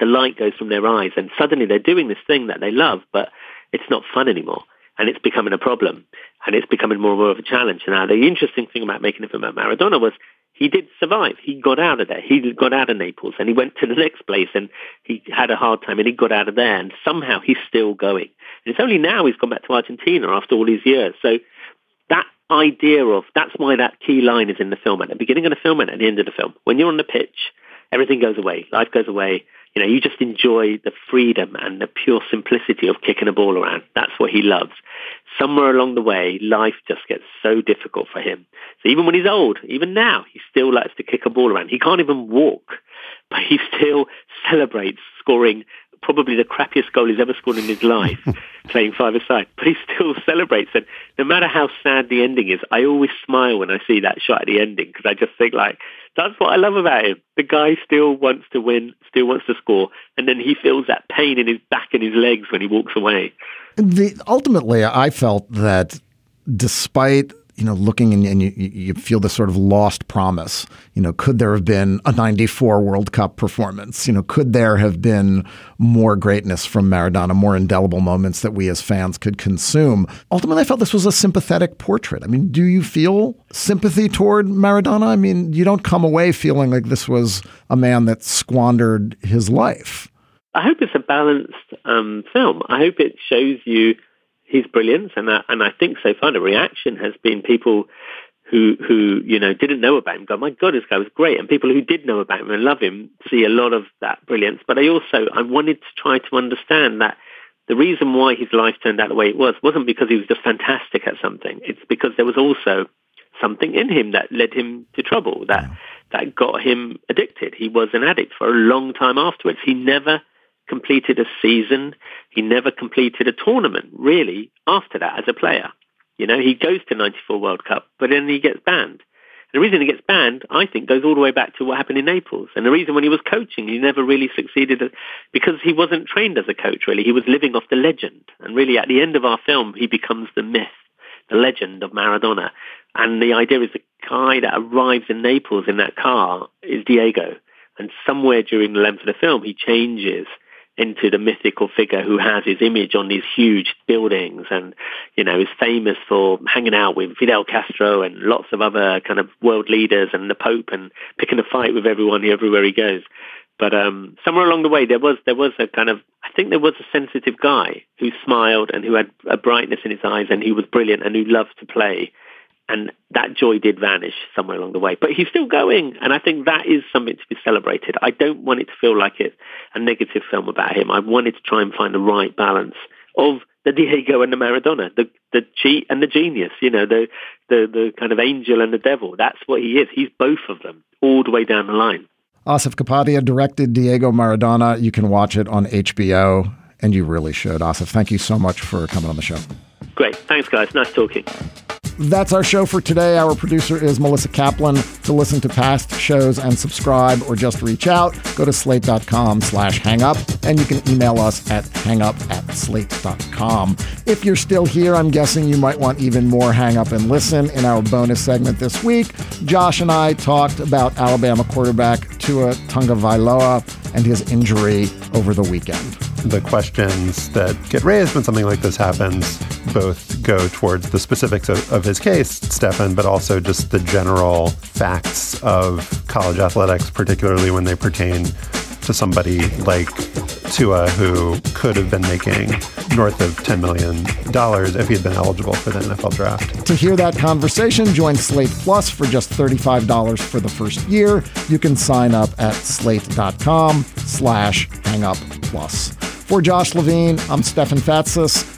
the light goes from their eyes, and suddenly they're doing this thing that they love, but it's not fun anymore and it's becoming a problem and it's becoming more and more of a challenge. Now, the interesting thing about making a film about Maradona was he did survive. He got out of there. He got out of Naples and he went to the next place and he had a hard time and he got out of there and somehow he's still going. And it's only now he's gone back to Argentina after all these years. So that idea of, that's why that key line is in the film at the beginning of the film and at the end of the film. When you're on the pitch, everything goes away. Life goes away. You know, you just enjoy the freedom and the pure simplicity of kicking a ball around. That's what he loves. Somewhere along the way, life just gets so difficult for him. So even when he's old, even now, he still likes to kick a ball around. He can't even walk, but he still celebrates scoring probably the crappiest goal he's ever scored in his life, playing five-a-side. But he still celebrates. And no matter how sad the ending is, I always smile when I see that shot at the ending because I just think like, that's what I love about him. The guy still wants to win, still wants to score, and then he feels that pain in his back and his legs when he walks away. The, ultimately, I felt that despite you know, looking and, and you, you feel this sort of lost promise. You know, could there have been a 94 World Cup performance? You know, could there have been more greatness from Maradona, more indelible moments that we as fans could consume? Ultimately, I felt this was a sympathetic portrait. I mean, do you feel sympathy toward Maradona? I mean, you don't come away feeling like this was a man that squandered his life. I hope it's a balanced um, film. I hope it shows you his brilliance, and I, and I think so far the reaction has been people who who you know didn't know about him go, my God, this guy was great, and people who did know about him and love him see a lot of that brilliance. But I also I wanted to try to understand that the reason why his life turned out the way it was wasn't because he was just fantastic at something. It's because there was also something in him that led him to trouble that that got him addicted. He was an addict for a long time afterwards. He never completed a season. He never completed a tournament, really, after that as a player. You know, he goes to 94 World Cup, but then he gets banned. The reason he gets banned, I think, goes all the way back to what happened in Naples. And the reason when he was coaching, he never really succeeded because he wasn't trained as a coach, really. He was living off the legend. And really, at the end of our film, he becomes the myth, the legend of Maradona. And the idea is the guy that arrives in Naples in that car is Diego. And somewhere during the length of the film, he changes into the mythical figure who has his image on these huge buildings and, you know, is famous for hanging out with Fidel Castro and lots of other kind of world leaders and the Pope and picking a fight with everyone everywhere he goes. But um, somewhere along the way, there was there was a kind of I think there was a sensitive guy who smiled and who had a brightness in his eyes and who was brilliant and who loved to play and that joy did vanish somewhere along the way. But he's still going, and I think that is something to be celebrated. I don't want it to feel like it's a negative film about him. I wanted to try and find the right balance of the Diego and the Maradona, the the cheat and the genius. You know, the the the kind of angel and the devil. That's what he is. He's both of them all the way down the line. Asif Kapadia directed Diego Maradona. You can watch it on HBO, and you really should. Asif, thank you so much for coming on the show. Great. Thanks, guys. Nice talking. That's our show for today. Our producer is Melissa Kaplan. To listen to past shows and subscribe or just reach out, go to slate.com slash hangup and you can email us at hangup at slate.com. If you're still here, I'm guessing you might want even more hang up and listen. In our bonus segment this week, Josh and I talked about Alabama quarterback Tua Tagovailoa and his injury over the weekend. The questions that get raised when something like this happens both go towards the specifics of, of his case, Stefan, but also just the general facts of college athletics, particularly when they pertain to somebody like Tua, who could have been making north of $10 million if he had been eligible for the NFL draft. To hear that conversation, join Slate Plus for just $35 for the first year. You can sign up at slate.com slash hangup plus. For Josh Levin, I'm Stefan Fatsis.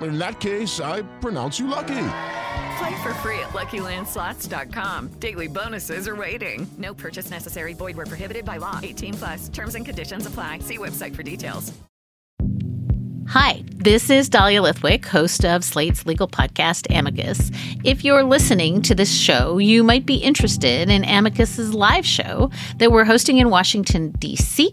In that case, I pronounce you lucky. Play for free at LuckyLandSlots.com. Daily bonuses are waiting. No purchase necessary. Void where prohibited by law. 18 plus. Terms and conditions apply. See website for details. Hi, this is Dahlia Lithwick, host of Slate's legal podcast, Amicus. If you're listening to this show, you might be interested in Amicus's live show that we're hosting in Washington, D.C.